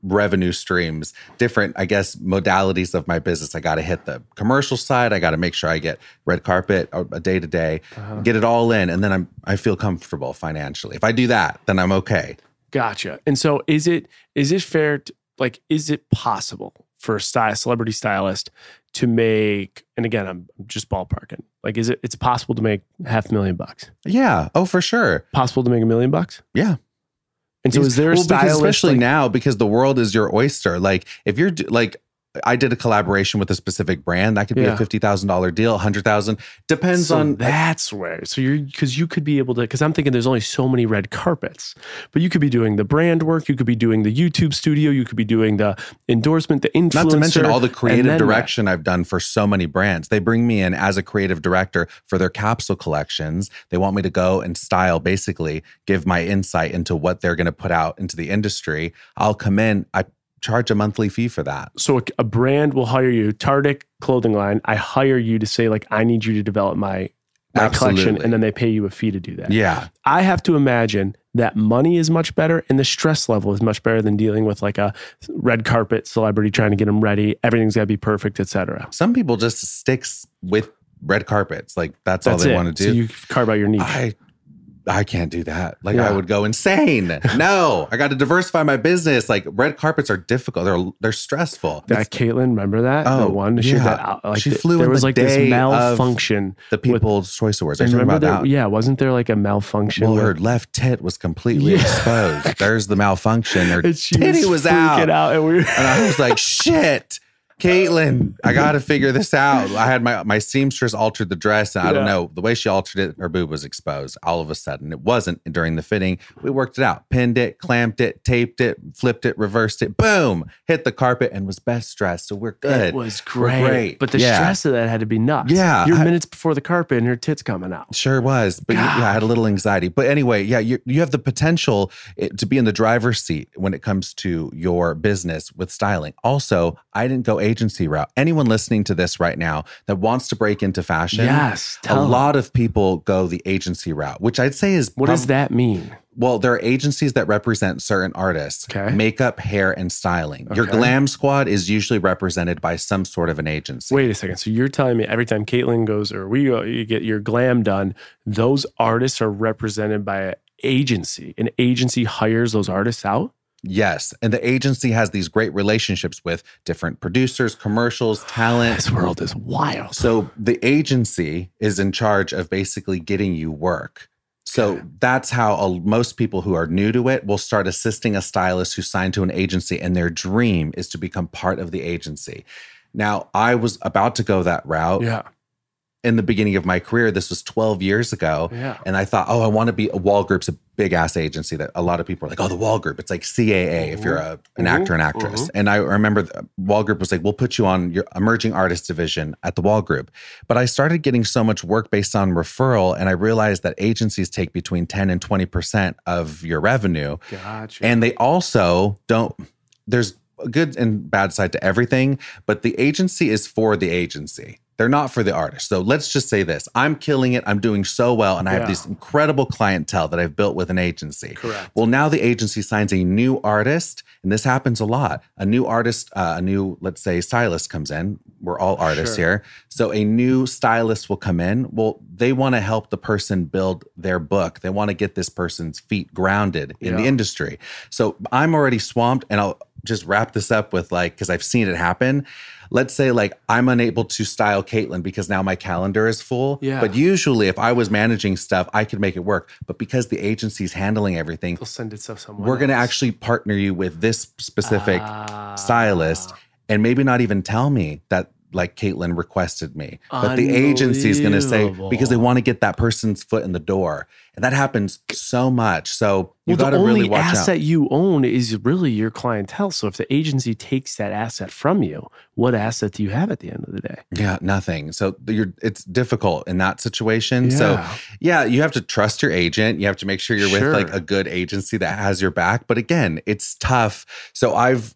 Speaker 3: revenue streams, different, I guess, modalities of my business. I got to hit the commercial side. I got to make sure I get red carpet a day to day,
Speaker 2: Uh-huh.
Speaker 3: get it all in, and then I'm I feel comfortable financially. If I do that, then I'm okay.
Speaker 2: Gotcha. And so is it is it fair to like is it possible for a style celebrity stylist to make and again I'm just ballparking. Like is it it's possible to make half a million bucks?
Speaker 3: Yeah. Oh, for sure.
Speaker 2: Possible to make a million bucks?
Speaker 3: Yeah.
Speaker 2: And so is there a
Speaker 3: well,
Speaker 2: stylist
Speaker 3: especially
Speaker 2: like-
Speaker 3: now because the world is your oyster. Like if you're like. I did a collaboration with a specific brand. That could be
Speaker 2: Yeah.
Speaker 3: a fifty thousand dollar deal, hundred thousand. Depends
Speaker 2: so
Speaker 3: on
Speaker 2: that's where so you're because you could be able to because i'm thinking there's only so many red carpets but you could be doing the brand work you could be doing the youtube studio you could be doing the endorsement the influencer
Speaker 3: Not to mention all the creative direction I've done for so many brands. They bring me in as a creative director for their capsule collections. They want me to go and style, basically, give my insight into what they're going to put out into the industry. I'll come in, I charge a monthly fee for that.
Speaker 2: so a, a brand will hire you Tartick clothing line i hire you to say like i need you to develop my my collection and then they pay you a fee to do that
Speaker 3: Yeah.
Speaker 2: i have to imagine that money is much better and the stress level is much better than dealing with like a red carpet celebrity trying to get them ready everything's got to be perfect etc
Speaker 3: Some people just sticks with red carpets. Like that's, all they
Speaker 2: it
Speaker 3: want to
Speaker 2: so
Speaker 3: do.
Speaker 2: you carve out your niche
Speaker 3: I I can't do that. Like
Speaker 2: Yeah.
Speaker 3: I would go insane. no, I got to diversify my business. Like red carpets are difficult. They're they're stressful.
Speaker 2: That Caitlyn, remember that?
Speaker 3: Oh,
Speaker 2: the one she had
Speaker 3: yeah.
Speaker 2: that like
Speaker 3: She
Speaker 2: the-
Speaker 3: flew
Speaker 2: There
Speaker 3: in
Speaker 2: was
Speaker 3: the
Speaker 2: like this malfunction.
Speaker 3: the People's Choice Awards. Are
Speaker 2: And
Speaker 3: you talking
Speaker 2: remember
Speaker 3: about
Speaker 2: there,
Speaker 3: that?
Speaker 2: yeah, wasn't there like a malfunction?
Speaker 3: Well, her left tit was completely
Speaker 2: Yeah.
Speaker 3: exposed. There's the malfunction. Her titty
Speaker 2: was,
Speaker 3: was out.
Speaker 2: out, and we.
Speaker 3: And I was like, shit, Caitlin, I got to figure this out. I had my, my seamstress altered the dress. And I don't know, the way she altered it, her boob was exposed all of a sudden. It wasn't during the fitting. We worked it out, pinned it, clamped it, taped it, flipped it, reversed it, boom, hit the carpet and was best dressed. So we're good.
Speaker 2: It was great.
Speaker 3: great.
Speaker 2: but the
Speaker 3: Yeah.
Speaker 2: stress of that had to be nuts.
Speaker 3: Yeah,
Speaker 2: you're
Speaker 3: I-
Speaker 2: minutes before the carpet, and your tits coming out.
Speaker 3: Sure was, but yeah, I had a little anxiety. But anyway, yeah, you you have the potential eh, to be in the driver's seat when it comes to your business with styling. Also, I didn't go agency route. Anyone listening to this right now that wants to break into fashion,
Speaker 2: Yes,
Speaker 3: a
Speaker 2: tell 'em.
Speaker 3: lot of people go the agency route, which I'd say is
Speaker 2: What
Speaker 3: prob-
Speaker 2: does that mean?
Speaker 3: Well, there are agencies that represent certain artists,
Speaker 2: Okay.
Speaker 3: makeup, hair, and styling. Your glam squad is usually represented by some sort of an agency.
Speaker 2: Wait a second. So you're telling me every time Caitlyn goes or we go, you get your glam done, those artists are represented by an agency. An agency hires those artists out.
Speaker 3: Yes. And the agency has these great relationships with different producers, commercials, talent.
Speaker 2: This world is wild.
Speaker 3: So the agency is in charge of basically getting you work. So that's how uh, most people who are new to it will start assisting a stylist who signed to an agency, and their dream is to become part of the agency. Now, I was about to go that route,
Speaker 2: Yeah.
Speaker 3: In the beginning of my career. This was 12 years ago.
Speaker 2: Yeah.
Speaker 3: And I thought, oh, I want to be a Wall Group's a big ass agency that a lot of people are like, oh, the Wall Group. It's like CAA if you're a, an actor and actress. And I remember the Wall Group was like, we'll put you on your emerging artist division at the Wall Group. But I started getting so much work based on referral. And I realized that agencies take between 10 and 20% of your revenue.
Speaker 2: Gotcha.
Speaker 3: And they also don't, there's a good and bad side to everything, but the agency is for the agency. They're not for the artist. So let's just say this I'm killing it. I'm doing so well. And I
Speaker 2: Yeah.
Speaker 3: have this incredible clientele that I've built with an agency.
Speaker 2: Correct.
Speaker 3: Well, now the agency signs a new artist, and this happens a lot. A new artist, uh, a new, let's say, stylist comes in. We're all artists
Speaker 2: Sure.
Speaker 3: here. So a new stylist will come in. Well, they want to help the person build their book. They want to get this person's feet grounded in the industry. So I'm already swamped, and I'll just wrap this up with like, because I've seen it happen. Let's say like I'm unable to style Kaitlyn because now my calendar is full.
Speaker 2: Yeah.
Speaker 3: But usually, if I was managing stuff, I could make it work. But because the agency's handling everything,
Speaker 2: They'll send it to someone.
Speaker 3: we're going to actually partner you with this specific
Speaker 2: Ah.
Speaker 3: stylist and maybe not even tell me that like Kaitlyn requested me. But the agency is going to say because they want to get that person's foot in the door. And that happens so much. So you
Speaker 2: Well,
Speaker 3: got
Speaker 2: the
Speaker 3: to
Speaker 2: only
Speaker 3: really watch
Speaker 2: asset
Speaker 3: out.
Speaker 2: you own is really your clientele. So if the agency takes that asset from you, what asset do you have at the end of the day?
Speaker 3: Yeah, nothing. So you're it's difficult in that situation. So
Speaker 2: Yeah.
Speaker 3: yeah, you have to trust your agent. You have to make sure you're
Speaker 2: Sure.
Speaker 3: with like a good agency that has your back. But again, it's tough. So I've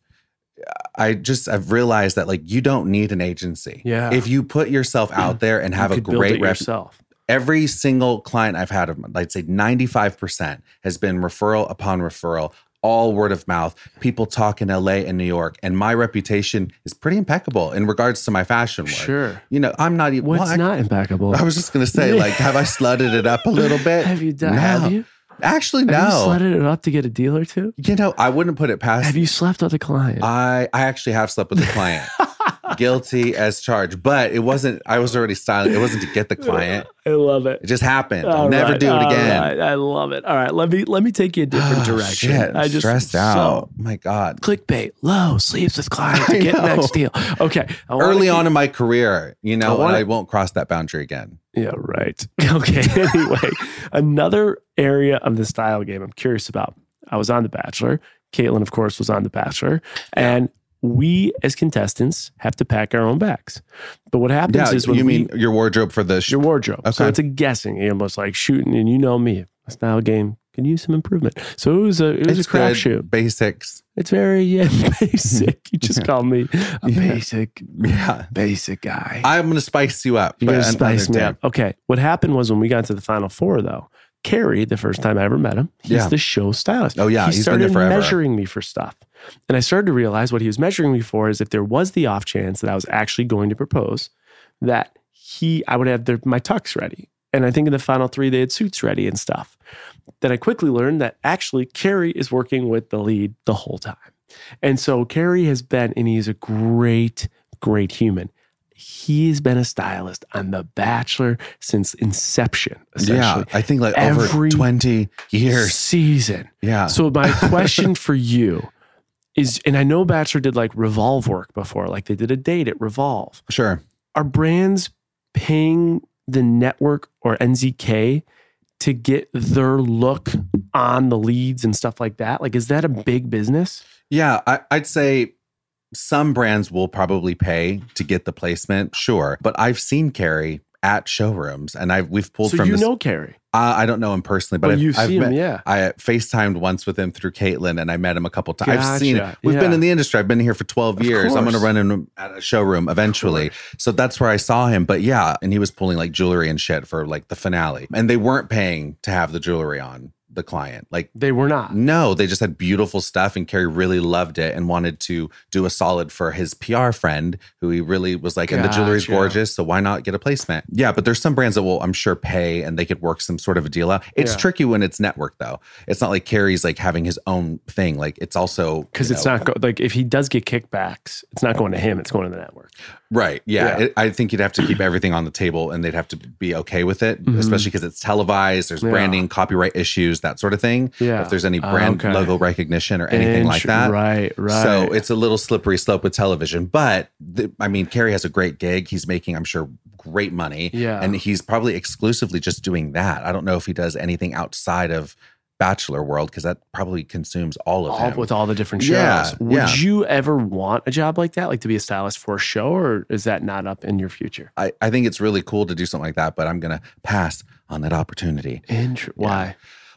Speaker 3: I just I've realized that like you don't need an agency.
Speaker 2: Yeah.
Speaker 3: If you put yourself out there and have
Speaker 2: you
Speaker 3: a great rep,
Speaker 2: yourself.
Speaker 3: every single client I've had of I'd say 95% has been referral upon referral, all word of mouth. People talk in LA and New York. And my reputation is pretty impeccable in regards to my fashion work.
Speaker 2: Sure.
Speaker 3: You know, I'm not even
Speaker 2: What's
Speaker 3: well, I-
Speaker 2: not impeccable?
Speaker 3: I was just gonna say, like, have I slutted it up a little bit?
Speaker 2: have you done?
Speaker 3: No.
Speaker 2: Have you?
Speaker 3: Actually,
Speaker 2: Have you
Speaker 3: no.
Speaker 2: slutted it up to get a deal or two?
Speaker 3: You know, I wouldn't put it past.
Speaker 2: Have you slept with a client?
Speaker 3: I I actually have slept with a client, guilty as charged, but it wasn't. I was already styling. It wasn't to get the client.
Speaker 2: I love it.
Speaker 3: It just happened. I'll
Speaker 2: All
Speaker 3: never do it again.
Speaker 2: right. I love it. All right, let me let me take you a ah, different
Speaker 3: Oh,
Speaker 2: direction.
Speaker 3: Shit,
Speaker 2: I just
Speaker 3: stressed
Speaker 2: so-
Speaker 3: out. My God.
Speaker 2: clickbait, Lo, sleeps with client to get next deal. Okay.
Speaker 3: Early
Speaker 2: keep-
Speaker 3: on in my career, you know,
Speaker 2: I
Speaker 3: and
Speaker 2: wanna-
Speaker 3: I won't cross that boundary again.
Speaker 2: Yeah, right. Okay. Anyway, another area of the style game I'm curious about. I was on The Bachelor. Kaitlyn, of course, was on The Bachelor. And we as contestants have to pack our own bags. But what happens
Speaker 3: Yeah,
Speaker 2: is when
Speaker 3: you
Speaker 2: we,
Speaker 3: mean your wardrobe for the sh-
Speaker 2: your wardrobe. So
Speaker 3: Okay.
Speaker 2: it's a guessing. Almost like shooting, and you know me. A style game can use some improvement. So it was a it was
Speaker 3: It's
Speaker 2: a crapshoot.
Speaker 3: basics.
Speaker 2: It's very yeah, basic. You just call me a
Speaker 3: Yeah.
Speaker 2: basic
Speaker 3: Yeah,
Speaker 2: basic guy.
Speaker 3: I'm gonna spice you up.
Speaker 2: You're gonna spice me up. Okay. What happened was when we got to the final four, though, Cary, the first time I ever met him, he's
Speaker 3: Yeah.
Speaker 2: the show stylist.
Speaker 3: Oh, yeah,
Speaker 2: he
Speaker 3: he's been
Speaker 2: started measuring me for stuff, and I started to realize what he was measuring me for is if there was the off chance that I was actually going to propose, that he I would have their, my tux ready, and I think in the final three they had suits ready and stuff. Then I quickly learned that actually Cary is working with the lead the whole time. And so Cary has been, and he's a great, great human. He's been a stylist on The Bachelor since inception,
Speaker 3: Yeah. I think like
Speaker 2: Every
Speaker 3: over 20 years.
Speaker 2: Season.
Speaker 3: Yeah.
Speaker 2: So my question for you is, and I know Bachelor did like Revolve work before, like they did a date at Revolve.
Speaker 3: sure.
Speaker 2: Are brands paying the network or NZK to get their look on the leads and stuff like that? Like, is that a big business?
Speaker 3: Yeah, I, I'd say some brands will probably pay to get the placement, sure. But I've seen Cary at showrooms, and I've we've pulled
Speaker 2: so
Speaker 3: from
Speaker 2: you
Speaker 3: this.
Speaker 2: know Cary.
Speaker 3: uh, I don't know him personally, but
Speaker 2: But
Speaker 3: I've,
Speaker 2: you
Speaker 3: I've
Speaker 2: see him,
Speaker 3: met,
Speaker 2: yeah.
Speaker 3: I FaceTimed once with him through Kaitlyn, and I met him a couple times. I've seen.
Speaker 2: Gotcha,
Speaker 3: We've been in the industry. I've been here for twelve
Speaker 2: Of
Speaker 3: years. I'm going to run in at a showroom eventually. So that's where I saw him. But yeah, and he was pulling like jewelry and shit for like the finale, and they weren't paying to have the jewelry on the client. Like
Speaker 2: They were not.
Speaker 3: no, they just had beautiful stuff, and Cary really loved it and wanted to do a solid for his PR friend, who he really was like, and the jewelry's
Speaker 2: Gotcha.
Speaker 3: gorgeous, so why not get a placement? Yeah, but there's some brands that will, I'm sure, pay and they could work some sort of a deal out. It's
Speaker 2: Yeah.
Speaker 3: tricky when it's network though. It's not like Cary's like having his own thing. Like it's also
Speaker 2: Because it's
Speaker 3: know,
Speaker 2: not go- like if he does get kickbacks, it's not going to him, it's going to the network.
Speaker 3: Right. Yeah.
Speaker 2: Yeah.
Speaker 3: It, I think you'd have to keep everything on the table and they'd have to be okay with it,
Speaker 2: Mhm.
Speaker 3: especially because it's televised. There's
Speaker 2: Yeah.
Speaker 3: branding, copyright issues, that sort of thing.
Speaker 2: Yeah.
Speaker 3: If there's any brand
Speaker 2: okay.
Speaker 3: logo recognition or anything like that.
Speaker 2: Right, right.
Speaker 3: So it's a little slippery slope with television. But the, I mean, Cary has a great gig. He's making, I'm sure, great money.
Speaker 2: Yeah.
Speaker 3: And he's probably exclusively just doing that. I don't know if he does anything outside of Bachelor World because that probably consumes all of
Speaker 2: all,
Speaker 3: him.
Speaker 2: with all the different shows.
Speaker 3: Yeah,
Speaker 2: Would
Speaker 3: yeah.
Speaker 2: you ever want a job like that, like to be a stylist for a show, or is that not up in your future?
Speaker 3: I, I think it's really cool to do something like that, but I'm going to pass on that opportunity.
Speaker 2: Inter- Why?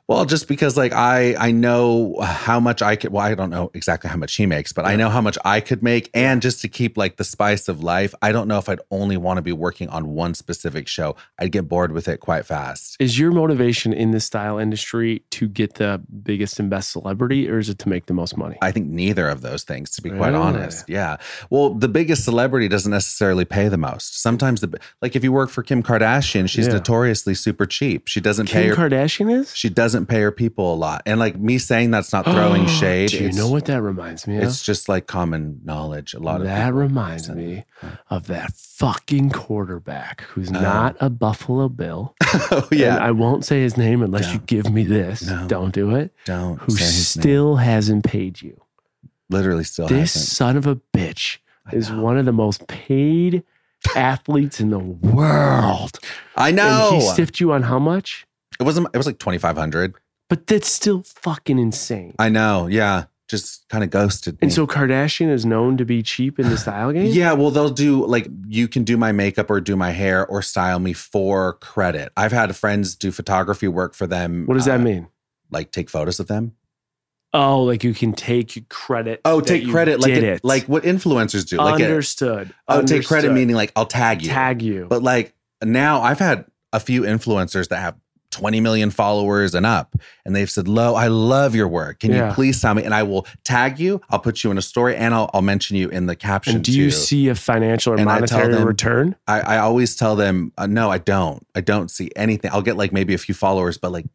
Speaker 3: Well, just because like I I know how much I could well, I don't know exactly how much he makes, but I know how much I could make. And just to keep like the spice of life, I don't know if I'd only want to be working on one specific show. I'd get bored with it quite fast.
Speaker 2: Is your motivation in the style industry to get the biggest and best celebrity, or is it to make the most money?
Speaker 3: I think neither of those things, to be quite
Speaker 2: Really?
Speaker 3: honest. Yeah. Well, the biggest celebrity doesn't necessarily pay the most. Sometimes the like if you work for Kim Kardashian, she's
Speaker 2: Yeah.
Speaker 3: notoriously super cheap. She doesn't pay
Speaker 2: Kim Kardashian is.
Speaker 3: she doesn't pay her people a lot. And like me saying that's not throwing shade.
Speaker 2: Do you
Speaker 3: it's-
Speaker 2: know what that reminds me of?
Speaker 3: It's just like common knowledge. A lot of
Speaker 2: that
Speaker 3: people-
Speaker 2: reminds me of that fucking quarterback who's uh-huh. not a Buffalo Bill.
Speaker 3: oh
Speaker 2: And
Speaker 3: yeah.
Speaker 2: I won't say his name unless you
Speaker 3: Don't.
Speaker 2: give me this.
Speaker 3: No.
Speaker 2: Don't do it.
Speaker 3: Don't
Speaker 2: Who
Speaker 3: say his name.
Speaker 2: still hasn't paid you.
Speaker 3: literally still
Speaker 2: this
Speaker 3: hasn't.
Speaker 2: son of a bitch
Speaker 3: I
Speaker 2: is
Speaker 3: know.
Speaker 2: one of the most paid athletes in the world.
Speaker 3: I
Speaker 2: And
Speaker 3: know.
Speaker 2: he stiffed you on how much?
Speaker 3: It wasn't. It was like twenty five hundred.
Speaker 2: But that's still fucking insane.
Speaker 3: I know. Yeah. Just kind of ghosted me.
Speaker 2: And so Kardashian is known to be cheap in the style game?
Speaker 3: Yeah, well, they'll do like you can do my makeup or do my hair or style me for credit. I've had friends do photography work for them.
Speaker 2: What does that
Speaker 3: uh,
Speaker 2: mean?
Speaker 3: Like take photos of them.
Speaker 2: Oh, like you can take credit.
Speaker 3: Oh,
Speaker 2: that
Speaker 3: take credit like
Speaker 2: did
Speaker 3: it, like what influencers do. Like
Speaker 2: Understood.
Speaker 3: oh, take credit meaning like I'll tag you.
Speaker 2: tag you.
Speaker 3: But like now I've had a few influencers that have 20 million followers and up. And they've said, Lo, I love your work. Can
Speaker 2: Yeah.
Speaker 3: you please tell me? And I will tag you. I'll put you in a story and I'll, I'll mention you in the caption.
Speaker 2: and do you
Speaker 3: too.
Speaker 2: see a financial or
Speaker 3: And I
Speaker 2: monetary
Speaker 3: them-
Speaker 2: return?
Speaker 3: I, I always tell them, uh, no, I don't. I don't see anything. I'll get like maybe a few followers, but like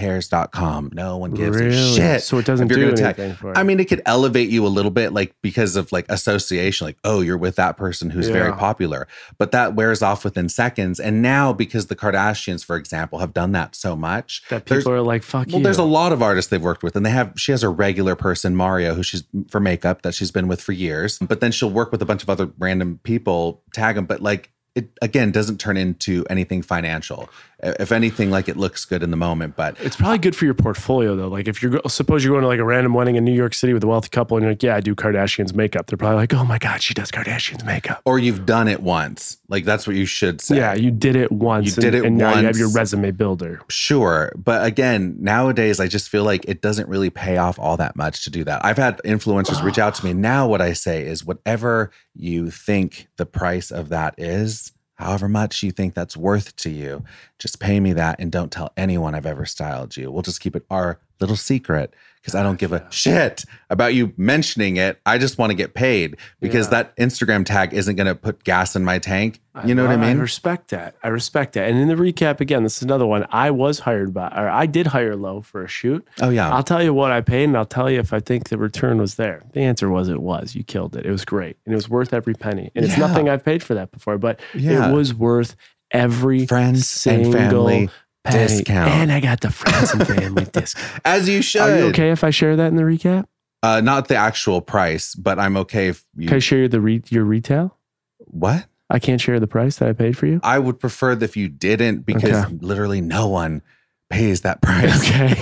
Speaker 3: nobodycares.com. No one gives a shit.
Speaker 2: So it doesn't do
Speaker 3: gonna tag-
Speaker 2: for it.
Speaker 3: I mean, it could elevate you a little bit, like because of like association, like, oh, you're with that person who's very popular. But that wears off within seconds. And now, because the Kardashians, for example, have done that so much,
Speaker 2: that
Speaker 3: there's-
Speaker 2: people are like, fuck
Speaker 3: well,
Speaker 2: you.
Speaker 3: there's a lot of artists they've worked with, and they have. She has a regular person, Mario, who she's for makeup that she's been with for years. Mm-hmm. But then she'll work with a bunch of other random people, tag them. But like it again doesn't turn into anything financial. If anything, like it looks good in the moment, but
Speaker 2: It's probably good for your portfolio though. Like if you're suppose you're going to like a random wedding in New York City with a wealthy couple and you're like, yeah, I do Kardashian's makeup. They're probably like, oh my god, she does Kardashian's makeup.
Speaker 3: or you've done it once. Like that's what you should say.
Speaker 2: Yeah, you did it once.
Speaker 3: You did it
Speaker 2: and now you have your resume builder.
Speaker 3: Sure. But again, nowadays, I just feel like it doesn't really pay off all that much to do that. I've had influencers reach out to me. Now, what I say is whatever you think the price of that is, however much you think that's worth to you, just pay me that and don't tell anyone I've ever styled you. We'll just keep it our little secret because I don't give a shit about you mentioning it. I just want to get paid because
Speaker 2: Yeah.
Speaker 3: that Instagram tag isn't going to put gas in my tank. You know what I
Speaker 2: love-
Speaker 3: mean?
Speaker 2: I respect that. I respect that. And in the recap, again, this is another one. I was hired by, or I did hire Lo for a shoot.
Speaker 3: oh, yeah.
Speaker 2: I'll tell you what I paid, and I'll tell you if I think the return was there. The answer was it was. You killed it. It was great, and it was worth every penny. And it's nothing I've paid for that before, but
Speaker 3: Yeah.
Speaker 2: it was worth every
Speaker 3: Friends and
Speaker 2: single
Speaker 3: family
Speaker 2: penny.
Speaker 3: discount.
Speaker 2: And I got the friends and family discount.
Speaker 3: As you should.
Speaker 2: Are you okay if I share that in the recap?
Speaker 3: Uh, not the actual price, but I'm okay if you.
Speaker 2: Can I share the re- your retail?
Speaker 3: what?
Speaker 2: I can't share the price that I paid for you.
Speaker 3: I would prefer that if you didn't, because
Speaker 2: Okay.
Speaker 3: literally no one pays that price.
Speaker 2: Okay.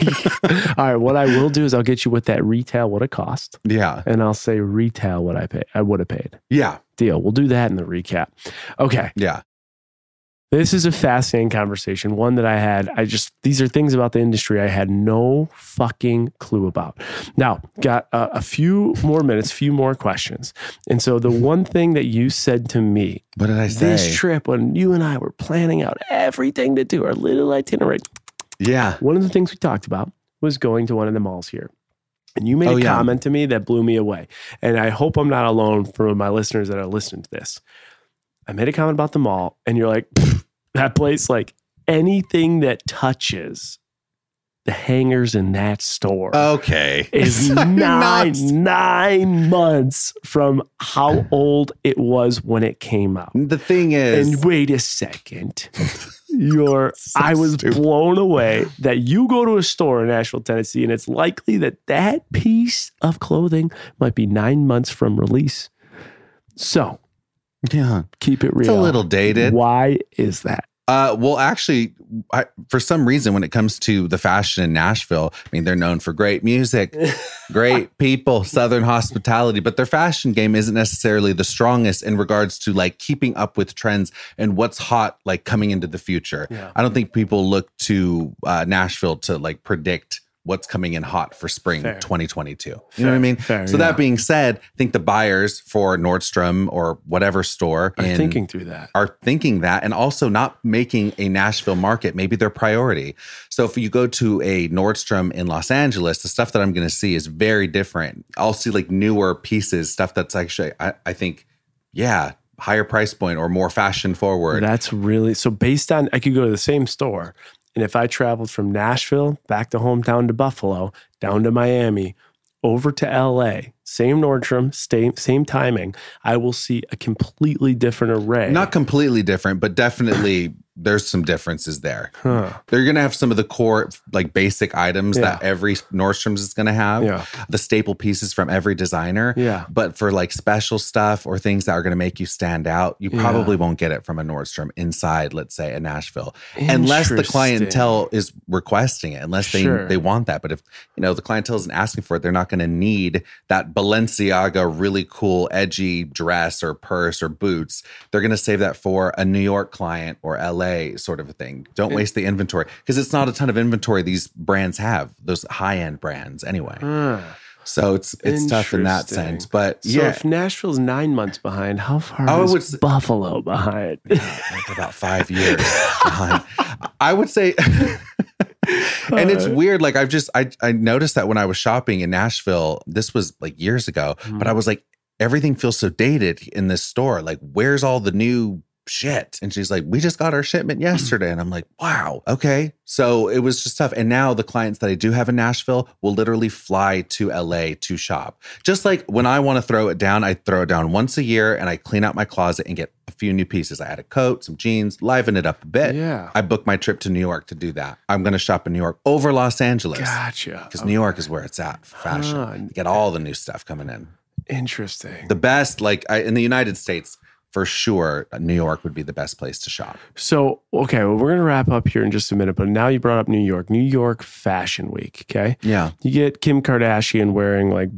Speaker 2: All right. What I will do is I'll get you what that retail would have cost,
Speaker 3: Yeah.
Speaker 2: and I'll say retail what I pay. I would have paid.
Speaker 3: Yeah.
Speaker 2: Deal. We'll do that in the recap. Okay.
Speaker 3: Yeah.
Speaker 2: This is a fascinating conversation. One that I had, I just, these are things about the industry I had no fucking clue about. Now, got a, a few more minutes, few more questions. And so, the one thing that you said to me
Speaker 3: What did I say?
Speaker 2: this trip, when you and I were planning out everything to do, our little itinerary,
Speaker 3: yeah.
Speaker 2: one of the things we talked about was going to one of the malls here. And you made
Speaker 3: Oh,
Speaker 2: a
Speaker 3: yeah.
Speaker 2: comment to me that blew me away. And I hope I'm not alone for my listeners that are listening to this. I made a comment about the mall, and you're like, "Pfft, that place, like anything that touches the hangers in that store
Speaker 3: Okay.
Speaker 2: is nine
Speaker 3: not-
Speaker 2: nine months from how old it was when it came out.
Speaker 3: The thing is,
Speaker 2: And wait a second. You're I was
Speaker 3: stupid.
Speaker 2: blown away that you go to a store in Nashville, Tennessee, and it's likely that that piece of clothing might be nine months from release. So
Speaker 3: yeah,
Speaker 2: keep it real.
Speaker 3: it's a little dated.
Speaker 2: Why is that?
Speaker 3: Uh, well, actually, I, for some reason, when it comes to the fashion in Nashville, I mean, they're known for great music, great people, Southern hospitality, but their fashion game isn't necessarily the strongest in regards to like keeping up with trends and what's hot, like coming into the future.
Speaker 2: Yeah.
Speaker 3: I don't think people look to uh, Nashville to like predict what's coming in hot for spring
Speaker 2: Fair.
Speaker 3: 2022. You know what I mean?
Speaker 2: fair,
Speaker 3: so
Speaker 2: yeah.
Speaker 3: that being said, I think the buyers for Nordstrom or whatever store
Speaker 2: I'm
Speaker 3: in-
Speaker 2: thinking through that.
Speaker 3: are thinking that and also not making a Nashville market maybe their priority. So if you go to a Nordstrom in Los Angeles, the stuff that I'm going to see is very different. I'll see like newer pieces, stuff that's actually, I, I think, yeah, higher price point or more fashion forward.
Speaker 2: That's really so based on I could go to the same store and if I traveled from Nashville back to hometown to Buffalo, down to Miami, over to LA, same Nordstrom, same same timing, I will see a completely different array.
Speaker 3: not completely different, but definitely there's some differences there.
Speaker 2: huh.
Speaker 3: They're going to have some of the core, like basic items that every Nordstrom's is going to have,
Speaker 2: Yeah.
Speaker 3: the staple pieces from every designer.
Speaker 2: Yeah.
Speaker 3: But for like special stuff or things that are going to make you stand out, you
Speaker 2: Yeah.
Speaker 3: probably won't get it from a Nordstrom inside, let's say, in Nashville, unless the clientele is requesting it, unless they
Speaker 2: Sure.
Speaker 3: they want that. But if you know the clientele isn't asking for it, they're not going to need that Balenciaga really cool, edgy dress or purse or boots. They're going to save that for a New York client or LA sort of a thing. Don't waste the inventory because it's not a ton of inventory these brands have. Those high end brands anyway.
Speaker 2: Huh.
Speaker 3: So it's it's tough in that sense. But
Speaker 2: So
Speaker 3: yeah,
Speaker 2: if Nashville's nine months behind, how far
Speaker 3: I
Speaker 2: is
Speaker 3: would
Speaker 2: Buffalo behind?
Speaker 3: like about five years behind. I would say, and it's weird. Like I've just I I noticed that when I was shopping in Nashville, this was like years ago, but hmm. I was like, everything feels so dated in this store. Like, where's all the new shit? And she's like, we just got our shipment yesterday, and I'm like, wow, okay. So it was just tough. And now the clients that I do have in Nashville will literally fly to LA to shop. Just like when I want to throw it down, I throw it down once a year and I clean out my closet and get a few new pieces. I add a coat, some jeans, liven it up a bit.
Speaker 2: Yeah.
Speaker 3: I booked my trip to New York to do that. I'm going to shop in New York over Los Angeles
Speaker 2: Gotcha.
Speaker 3: because New York is where it's at for fashion.
Speaker 2: Ah,
Speaker 3: You get all the new stuff coming in.
Speaker 2: Interesting.
Speaker 3: The best, like I, in the United States, for sure, New York would be the best place to shop.
Speaker 2: So, okay, well, we're going to wrap up here in just a minute, but now you brought up New York, New York Fashion Week. Okay.
Speaker 3: Yeah.
Speaker 2: You get Kim Kardashian wearing like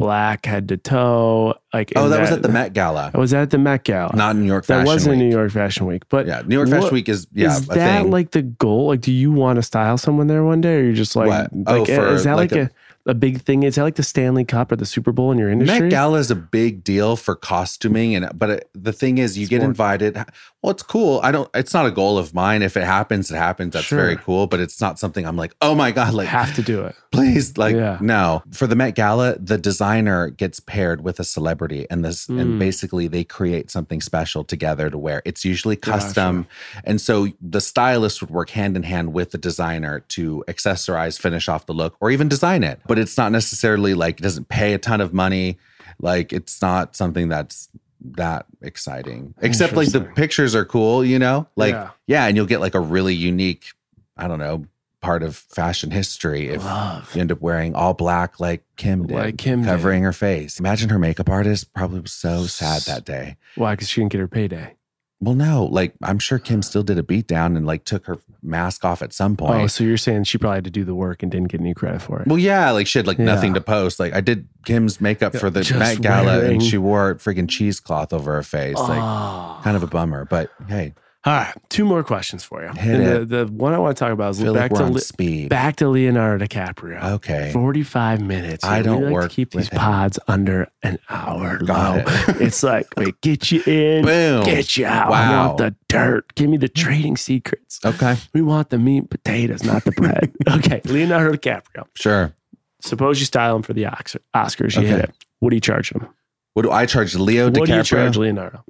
Speaker 2: black head to toe. Like,
Speaker 3: Oh,
Speaker 2: in
Speaker 3: that was at the Met Gala,
Speaker 2: I was at the Met Gala.
Speaker 3: not New York
Speaker 2: that
Speaker 3: Fashion
Speaker 2: wasn't New York Fashion Week. But
Speaker 3: Yeah, New York Fashion
Speaker 2: what-
Speaker 3: Week is yeah
Speaker 2: is that
Speaker 3: thing.
Speaker 2: like the goal? Like, do you want to style someone there one day, or you're just like,
Speaker 3: What? Oh, for,
Speaker 2: is that like,
Speaker 3: like
Speaker 2: a, a, big thing? Is that like the Stanley Cup or the Super Bowl in your industry?
Speaker 3: Met Gala is a big deal for costuming, and but it, the thing is, you
Speaker 2: It's
Speaker 3: get
Speaker 2: more-
Speaker 3: invited. Well, it's cool. I don't. It's not a goal of mine. If it happens, it happens. That's
Speaker 2: Sure.
Speaker 3: very cool. But it's not something I'm like, oh my god, like
Speaker 2: have to do it.
Speaker 3: please, like
Speaker 2: Yeah.
Speaker 3: no. For the Met Gala, the designer gets paired with a celebrity, and this
Speaker 2: Mm.
Speaker 3: and basically they create something special together to wear. It's usually custom, and so the stylist would work hand in hand with the designer to accessorize, finish off the look, or even design it. But it's not necessarily like it doesn't pay a ton of money. Like it's not something that's that exciting. Except like the pictures are cool, you know? Like
Speaker 2: Yeah.
Speaker 3: yeah, and you'll get like a really unique, I don't know, part of fashion history if
Speaker 2: Love.
Speaker 3: you end up wearing all black like Kim did,
Speaker 2: Like Kim did.
Speaker 3: covering her face. Imagine her makeup artist probably was so sad that day.
Speaker 2: Why? Because she didn't get her payday.
Speaker 3: Well, no, like I'm sure Kim still did a beat down and like took her mask off at some oh, point.
Speaker 2: Oh, so you're saying she probably had to do the work and didn't get any credit for it?
Speaker 3: well, yeah, like she had like
Speaker 2: Yeah.
Speaker 3: nothing to post. Like I did Kim's makeup for the
Speaker 2: Just
Speaker 3: Met Gala
Speaker 2: wearing-
Speaker 3: and she wore freaking cheesecloth over her face. Like
Speaker 2: Oh.
Speaker 3: kind of a bummer, but hey,
Speaker 2: All right, two more questions for you.
Speaker 3: Hit
Speaker 2: and
Speaker 3: it.
Speaker 2: The, the one I want to talk about is back to Le-
Speaker 3: speed.
Speaker 2: back to Leonardo DiCaprio.
Speaker 3: Okay.
Speaker 2: Forty-five minutes.
Speaker 3: I don't
Speaker 2: like
Speaker 3: work
Speaker 2: to keep these
Speaker 3: him.
Speaker 2: pods under an hour
Speaker 3: Got it.
Speaker 2: it's like we get you in,
Speaker 3: Boom.
Speaker 2: get you out. I
Speaker 3: Wow.
Speaker 2: want the dirt. Give me the trading secrets.
Speaker 3: Okay.
Speaker 2: We want the meat and potatoes, not the bread. okay, Leonardo DiCaprio.
Speaker 3: Sure.
Speaker 2: Suppose you style him for the Oscars. You hit it. What do you charge him?
Speaker 3: What do I charge Leo
Speaker 2: What do you charge Leonardo?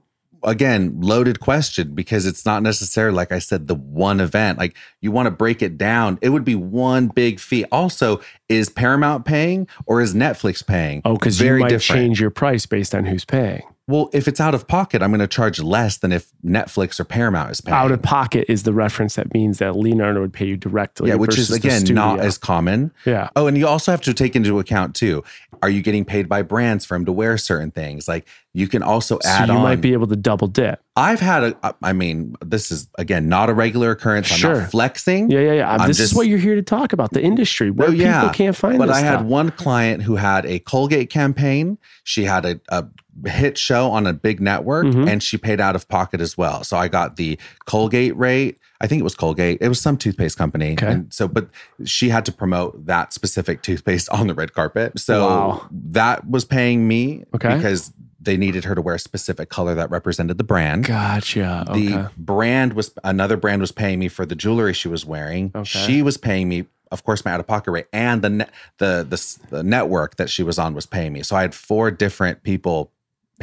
Speaker 3: Again, loaded question because it's not necessarily, like I said, the one event. Like you want to break it down, it would be one big fee. Also, is Paramount paying or is Netflix paying?
Speaker 2: Oh, because you might change your price based on who's paying.
Speaker 3: Well, if it's out of pocket, I'm going to charge less than if Netflix or Paramount is paying.
Speaker 2: Out of pocket is the reference that means that Leonardo would pay you directly.
Speaker 3: Yeah, which is again not as common.
Speaker 2: Yeah.
Speaker 3: Oh, and you also have to take into account too. Are you getting paid by brands for him to wear certain things? Like you can also add
Speaker 2: so you
Speaker 3: on.
Speaker 2: might be able to double dip.
Speaker 3: I've had a. I mean, this is again not a regular occurrence. I'm
Speaker 2: Sure.
Speaker 3: not flexing.
Speaker 2: Yeah, yeah, yeah.
Speaker 3: I'm
Speaker 2: this
Speaker 3: just-
Speaker 2: is what you're here to talk about the industry where
Speaker 3: Oh, yeah.
Speaker 2: people can't find
Speaker 3: But
Speaker 2: this
Speaker 3: I had
Speaker 2: stuff.
Speaker 3: one client who had a Colgate campaign. She had a, a hit show on a big network
Speaker 2: Mhm.
Speaker 3: and she paid out of pocket as well. So I got the Colgate rate. I think it was Colgate. It was some toothpaste company.
Speaker 2: Okay.
Speaker 3: And so, but she had to promote that specific toothpaste on the red carpet. So
Speaker 2: Wow.
Speaker 3: that was paying me
Speaker 2: Okay.
Speaker 3: because they needed her to wear a specific color that represented the brand.
Speaker 2: Gotcha.
Speaker 3: The
Speaker 2: Okay.
Speaker 3: brand was another brand was paying me for the jewelry she was wearing.
Speaker 2: Okay.
Speaker 3: She was paying me, of course, my out of pocket rate, and the, ne- the the the network that she was on was paying me. So I had four different people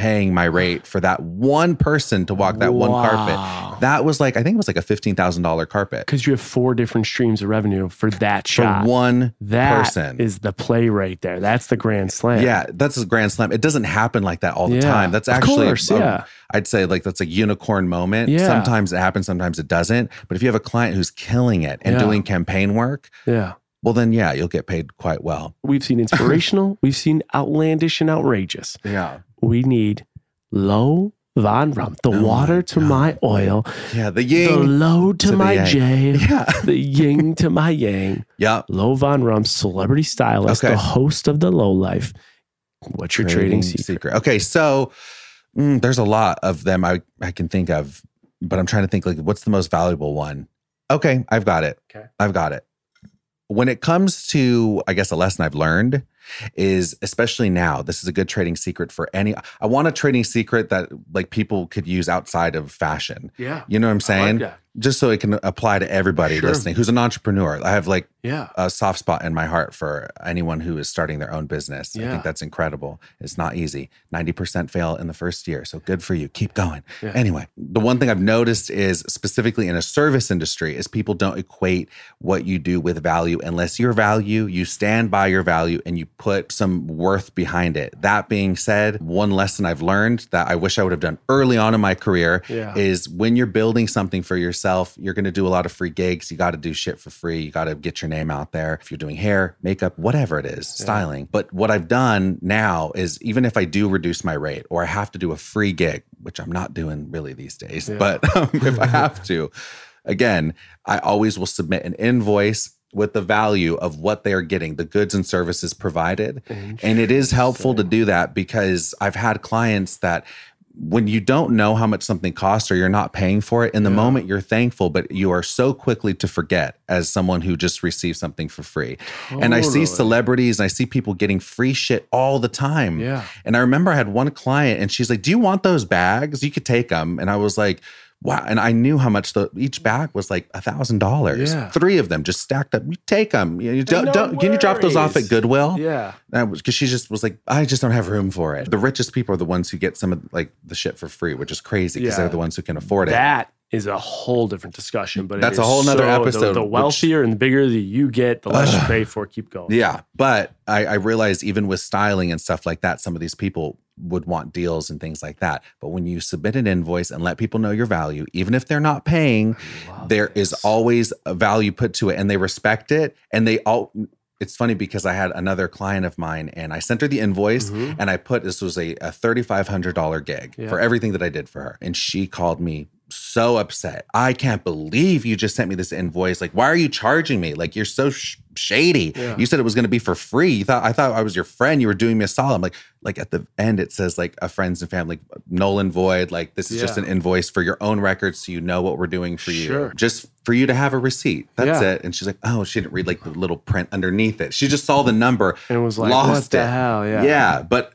Speaker 3: paying my rate for that one person to walk that one carpet. That was like I think it was like a fifteen thousand dollar carpet
Speaker 2: Because you have four different streams of revenue for that
Speaker 3: for
Speaker 2: shot.
Speaker 3: one
Speaker 2: That is
Speaker 3: person.
Speaker 2: Is the play right there. That's the grand slam.
Speaker 3: yeah, that's a grand slam. It doesn't happen like that all the
Speaker 2: Yeah,
Speaker 3: time. That's actually,
Speaker 2: course,
Speaker 3: a-
Speaker 2: yeah.
Speaker 3: I'd say like that's a unicorn moment.
Speaker 2: Yeah.
Speaker 3: Sometimes it happens, sometimes it doesn't. But if you have a client who's killing it and
Speaker 2: Yeah.
Speaker 3: doing campaign work,
Speaker 2: Yeah.
Speaker 3: well, then yeah, you'll get paid quite well.
Speaker 2: We've seen inspirational, we've seen outlandish and outrageous.
Speaker 3: Yeah.
Speaker 2: We need low Von Rum, the
Speaker 3: Oh
Speaker 2: water
Speaker 3: my
Speaker 2: to
Speaker 3: God.
Speaker 2: my oil,
Speaker 3: Yeah. The
Speaker 2: the
Speaker 3: yin.
Speaker 2: low to,
Speaker 3: to
Speaker 2: my
Speaker 3: yang.
Speaker 2: J,
Speaker 3: Yeah.
Speaker 2: the yin to my yang.
Speaker 3: Yeah.
Speaker 2: Lo VonRumpf, celebrity stylist,
Speaker 3: Okay.
Speaker 2: the host of the Low Life. What's your trading, secret?
Speaker 3: Okay. So mm, there's a lot of them I, I can think of, but I'm trying to think like what's the most valuable one? Okay. I've got it.
Speaker 2: Okay.
Speaker 3: I've got it. When it comes to, I guess, a lesson I've learned is especially now, this is a good trading secret for any. I want a trading secret that like people could use outside of fashion.
Speaker 2: Yeah.
Speaker 3: You know what I'm
Speaker 2: like
Speaker 3: saying?
Speaker 2: that.
Speaker 3: Just so it can apply to everybody
Speaker 2: Sure.
Speaker 3: listening who's an entrepreneur. I have like
Speaker 2: Yeah.
Speaker 3: a soft spot in my heart for anyone who is starting their own business. I think that's incredible. It's not easy. 90% fail in the first year. So good for you. Keep going.
Speaker 2: Yeah.
Speaker 3: Anyway, the one thing I've noticed is specifically in a service industry is people don't equate what you do with value unless your value, you stand by your value and you put some worth behind it. That being said, one lesson I've learned that I wish I would have done early on in my career
Speaker 2: Yeah.
Speaker 3: is when you're building something for yourself, you're going to do a lot of free gigs. You got to do shit for free. You got to get your name out there. If you're doing hair, makeup, whatever it is, styling. But what I've done now is even if I do reduce my rate or I have to do a free gig, which I'm not doing really these days,
Speaker 2: Yeah.
Speaker 3: but um, if I have to, again, I always will submit an invoice with the value of what they are getting, the goods and services provided. And it is helpful to do that because I've had clients that when you don't know how much something costs or you're not paying for it in the
Speaker 2: Yeah.
Speaker 3: moment you're thankful but you are so quickly to forget as someone who just received something for free. And i see celebrities and i see people getting free shit all the time.
Speaker 2: Yeah.
Speaker 3: and i remember i had one client and she's like do you want those bags? You could take them and i was like wow and i knew how much the each mm. bag was like a thousand dollars three of them just stacked up you take them you, don't,
Speaker 2: No
Speaker 3: don't can you drop those off at goodwill
Speaker 2: Yeah.
Speaker 3: because she just was like, I just don't have room for it. The richest people are the ones who get some of like the shit for free, which is crazy because
Speaker 2: Yeah.
Speaker 3: they're the ones who can afford it.
Speaker 2: That is a whole different discussion. But it
Speaker 3: That's a whole nother
Speaker 2: so-
Speaker 3: episode,
Speaker 2: The,
Speaker 3: which-
Speaker 2: wealthier and the bigger that you get, the less you pay for. Keep going.
Speaker 3: yeah, but I, I realized even with styling and stuff like that, some of these people would want deals and things like that. But when you submit an invoice and let people know your value, even if they're not paying, there is
Speaker 2: this.
Speaker 3: always a value put to it and they respect it and they all it's funny because I had another client of mine and I sent her the invoice
Speaker 2: Mhm.
Speaker 3: and I put this was a, a $3,500 gig
Speaker 2: Yeah.
Speaker 3: for everything that I did for her. And she called me so upset. I can't believe you just sent me this invoice. Like, why are you charging me? Like, you're so sh- shady.
Speaker 2: Yeah.
Speaker 3: You said it was going to be for free. You thought I thought I was your friend. You were doing me a solid. I'm like, like at the end it says like a friends and family null and void. Like this is just an invoice for your own records, so you know what we're doing for you.
Speaker 2: Sure.
Speaker 3: Just for you to have a receipt. That's
Speaker 2: Yeah.
Speaker 3: it. And she's like, oh, she didn't read like the little print underneath it. She just saw the number
Speaker 2: And it was like,
Speaker 3: lost
Speaker 2: what the
Speaker 3: it.
Speaker 2: hell? Yeah.
Speaker 3: Yeah, but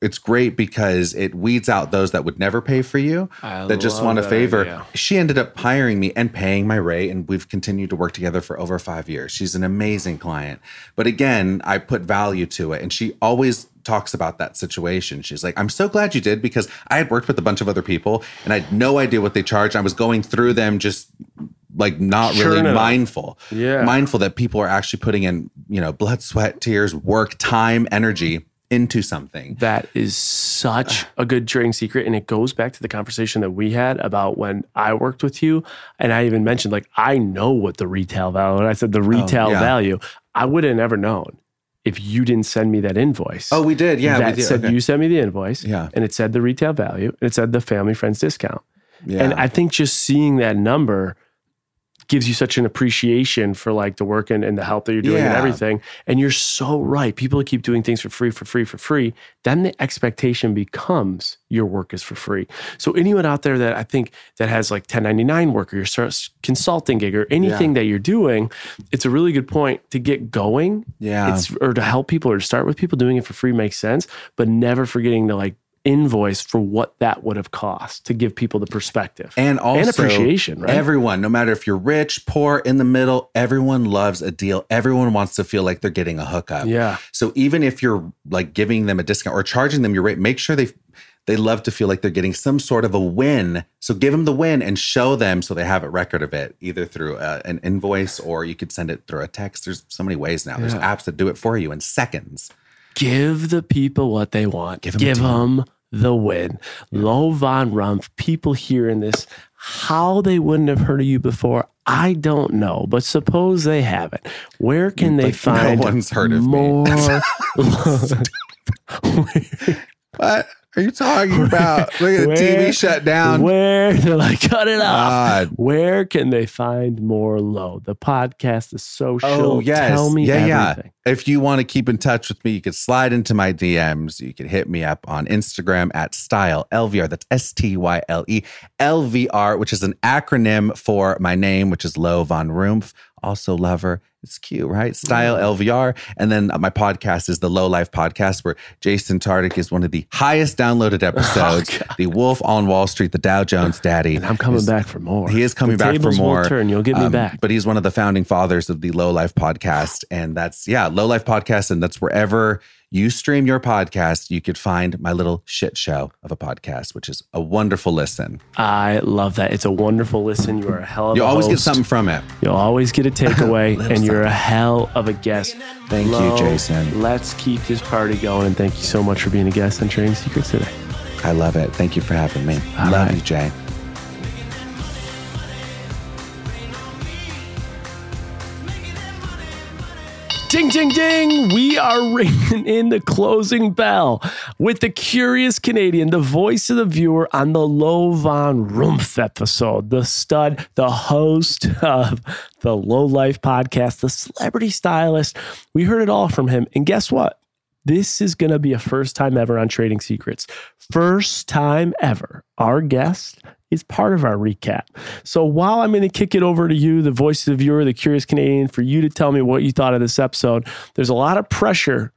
Speaker 3: it's great because it weeds out those that would never pay for you
Speaker 2: I
Speaker 3: that just want a favor.
Speaker 2: idea.
Speaker 3: She ended up hiring me and paying my rate, and we've continued to work together for over five years. She's an amazing client. But again, I put value to it, and she always talks about that situation. She's like, I'm so glad you did because I had worked with a bunch of other people and I had no idea what they charged. I was going through them just like not
Speaker 2: Sure
Speaker 3: really
Speaker 2: enough.
Speaker 3: mindful.
Speaker 2: Yeah.
Speaker 3: Mindful that people are actually putting in, you know, blood, sweat, tears, work, time, energy into something.
Speaker 2: That is such a good trading secret. And it goes back to the conversation that we had about when I worked with you. And I even mentioned, like, I know what the retail value, and I said the oh, retail
Speaker 3: Oh, yeah.
Speaker 2: value. I would have never known if you didn't send me that invoice.
Speaker 3: Oh, we did. Yeah.
Speaker 2: that
Speaker 3: we did.
Speaker 2: said
Speaker 3: Okay.
Speaker 2: you sent me the invoice.
Speaker 3: Yeah.
Speaker 2: And it said the retail value and it said the family friends discount.
Speaker 3: yeah.
Speaker 2: And I think just seeing that number gives you such an appreciation for like the work and, and the help that you're doing and everything. And you're so right. People keep doing things for free, for free, for free. Then the expectation becomes your work is for free. So anyone out there that I think that has like 1099 work or your consulting gig or anything that you're doing, it's a really good point to get going.
Speaker 3: yeah.
Speaker 2: It's or to help people or to start with people doing it for free makes sense, but never forgetting to like invoice for what that would have cost to give people the perspective
Speaker 3: and also
Speaker 2: appreciation, right?
Speaker 3: Everyone, no matter if you're rich, poor, in the middle, everyone loves a deal. Everyone wants to feel like they're getting a hookup.
Speaker 2: yeah.
Speaker 3: So even if you're like giving them a discount or charging them your rate, make sure they they love to feel like they're getting some sort of a win. So give them the win and show them so they have a record of it, either through uh, an invoice or you could send it through a text. There's so many ways now. There's apps that do it for you in seconds.
Speaker 2: Give the people what they want.
Speaker 3: Give
Speaker 2: Give
Speaker 3: 'em a
Speaker 2: them, the win. Low Von Rumpf, people hearing this, how they wouldn't have heard of you before, I don't know. But suppose they haven't. Where can they
Speaker 3: Like, no
Speaker 2: find
Speaker 3: one's heard of me.
Speaker 2: more?
Speaker 3: Are you talking about? Look at the
Speaker 2: Where-
Speaker 3: TV shut down.
Speaker 2: Where they're like, cut it off.
Speaker 3: God.
Speaker 2: Where can they find more Lo? The podcast, the social.
Speaker 3: Oh yes,
Speaker 2: Tell me
Speaker 3: yeah,
Speaker 2: everything.
Speaker 3: yeah. If you want to keep in touch with me, you can slide into my DMs. You can hit me up on Instagram at Style LVR. That's S T Y L E L V R, which is an acronym for my name, which is Lo Von Rumpf. Also, lover. It's cute, right? Style LVR. And then my podcast is the Low Life Podcast, where Jason Tartick is one of the highest downloaded episodes. the Wolf on Wall Street, the Dow Jones Daddy.
Speaker 2: And I'm coming
Speaker 3: is-
Speaker 2: back for more.
Speaker 3: he is coming
Speaker 2: The
Speaker 3: back for more.
Speaker 2: Turn. You'll get me
Speaker 3: Um,
Speaker 2: back.
Speaker 3: But he's one of the founding fathers of the Low Life podcast. And that's, yeah, Low Life podcast. And that's wherever you stream your podcast, you could find my little shit show of a podcast, which is a wonderful listen.
Speaker 2: I love that. It's a wonderful listen. You are a hell of
Speaker 3: You
Speaker 2: a
Speaker 3: always get something from it.
Speaker 2: You'll always get a takeaway, and you're a hell of a guest.
Speaker 3: Thank you, Jason.
Speaker 2: Let's keep this party going, and thank you so much for being a guest on Trading Secrets today.
Speaker 3: I love it. Thank you for having me.
Speaker 2: All
Speaker 3: love
Speaker 2: right.
Speaker 3: you, Jay.
Speaker 2: Ding, ding, ding. We are ringing in the closing bell with the curious Canadian, the voice of the viewer on the Lo VonRumpf episode, the stud, the host of the Low Life podcast, the celebrity stylist. We heard it all from him. And guess what? This is going to be a first time ever on Trading Secrets. First time ever. Our guest is part of our recap. So while I'm going to kick it over to you, the voice of the viewer, the curious Canadian, for you to tell me what you thought of this episode, there's a lot of pressure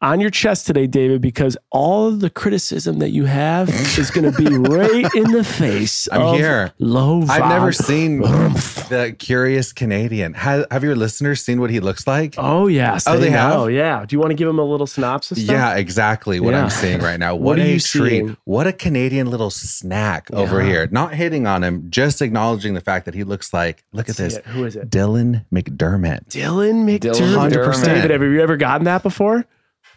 Speaker 2: on your chest today, David, because all of the criticism that you have is going to be right in the face.
Speaker 3: I'm
Speaker 2: of
Speaker 3: here.
Speaker 2: Lo
Speaker 3: I've never seen the curious Canadian. Have, have your listeners seen what he looks like?
Speaker 2: Oh yes,
Speaker 3: Oh, they
Speaker 2: know.
Speaker 3: have?
Speaker 2: Oh yeah. Do you want to give him a little synopsis? though?
Speaker 3: Yeah, exactly what
Speaker 2: Yeah.
Speaker 3: I'm seeing right now.
Speaker 2: What
Speaker 3: What,
Speaker 2: are
Speaker 3: a
Speaker 2: you
Speaker 3: treat.
Speaker 2: seeing?
Speaker 3: What a Canadian little snack over here. Not hitting on him, just acknowledging the fact that he looks like, look at this,
Speaker 2: it. Who is it?
Speaker 3: Dylan McDermott.
Speaker 2: Dylan McDermott.
Speaker 4: Dylan
Speaker 3: McDermott.
Speaker 2: David, have you ever gotten that before?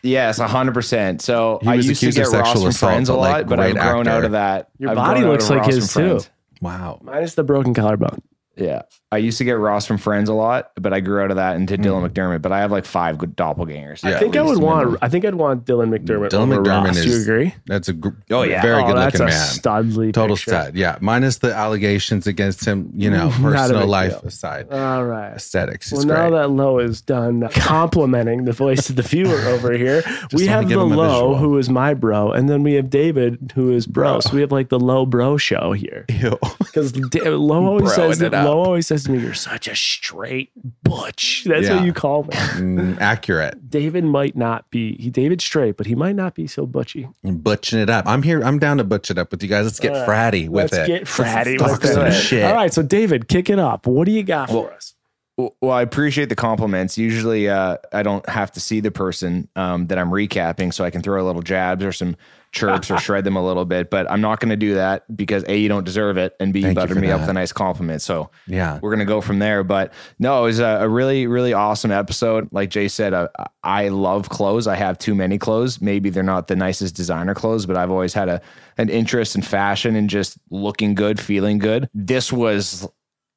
Speaker 4: Yes, hundred percent. So
Speaker 3: He
Speaker 4: I
Speaker 3: was
Speaker 4: used to
Speaker 3: accused of
Speaker 4: get Ross
Speaker 3: sexual
Speaker 4: from Friends a
Speaker 3: but, like,
Speaker 4: lot, but I've grown
Speaker 3: actor.
Speaker 4: out of that.
Speaker 2: Your
Speaker 4: I've
Speaker 2: body looks like his too.
Speaker 4: Friends.
Speaker 3: Wow.
Speaker 2: Minus the broken collarbone.
Speaker 4: Yeah, I used to get Ross from Friends a lot, but I grew out of that into
Speaker 3: Hmm.
Speaker 4: Dylan McDermott. But I have like five good doppelgangers.
Speaker 3: Yeah,
Speaker 2: I think I would want. I think I'd want Dylan McDermott
Speaker 3: Dylan
Speaker 2: over
Speaker 3: McDermott
Speaker 2: Ross.
Speaker 3: is
Speaker 2: Do you agree?
Speaker 3: That's a gr-
Speaker 4: Oh, yeah.
Speaker 3: very
Speaker 2: oh,
Speaker 3: good
Speaker 2: that's
Speaker 3: looking
Speaker 2: a
Speaker 3: man.
Speaker 2: studly
Speaker 3: Total
Speaker 2: picture.
Speaker 3: stud. Yeah. Minus the allegations against him, you know,
Speaker 2: Not a
Speaker 3: personal life
Speaker 2: deal.
Speaker 3: aside.
Speaker 2: All right.
Speaker 3: Aesthetics is
Speaker 2: Well,
Speaker 3: great.
Speaker 2: now that Lo is done complimenting the voice of the viewer over here, we have the
Speaker 3: him a
Speaker 2: Lo,
Speaker 3: visual.
Speaker 2: who is my bro, and then we have David, who is bro. So we have like the Low Bro show here.
Speaker 3: Ew.
Speaker 2: Because Lo always
Speaker 4: Broing
Speaker 2: says that
Speaker 4: up.
Speaker 2: Lo always says to me, "You're such a straight butch." That's
Speaker 3: Yeah.
Speaker 2: what you call me.
Speaker 3: Mm, accurate.
Speaker 2: David might not be he David's straight, but he might not be so butchy.
Speaker 3: And butching it up. I'm here. I'm down to butch it up with you guys. Let's get
Speaker 2: All right.
Speaker 3: fratty with it.
Speaker 2: Let's
Speaker 3: it.
Speaker 2: get fratty
Speaker 3: Let's
Speaker 2: with
Speaker 3: talk some
Speaker 2: it.
Speaker 3: shit.
Speaker 2: All right, so David, kick it up. What do you got for
Speaker 4: Well,
Speaker 2: us?
Speaker 4: Well, I appreciate the compliments. Usually, uh, I don't have to see the person um, that I'm recapping, so I can throw a little jabs or some chirps or shred them a little bit. But I'm not going to do that because a you don't deserve it, and b you
Speaker 3: Thank you
Speaker 4: buttered me up
Speaker 3: that.
Speaker 4: with a nice compliment. So
Speaker 3: Yeah.
Speaker 4: we're gonna go from there. But no, it was a, a really, really awesome episode. Like Jay said, uh, I love clothes. I have too many clothes. Maybe they're not the nicest designer clothes, but I've always had a an interest in fashion and just looking good, feeling good. This was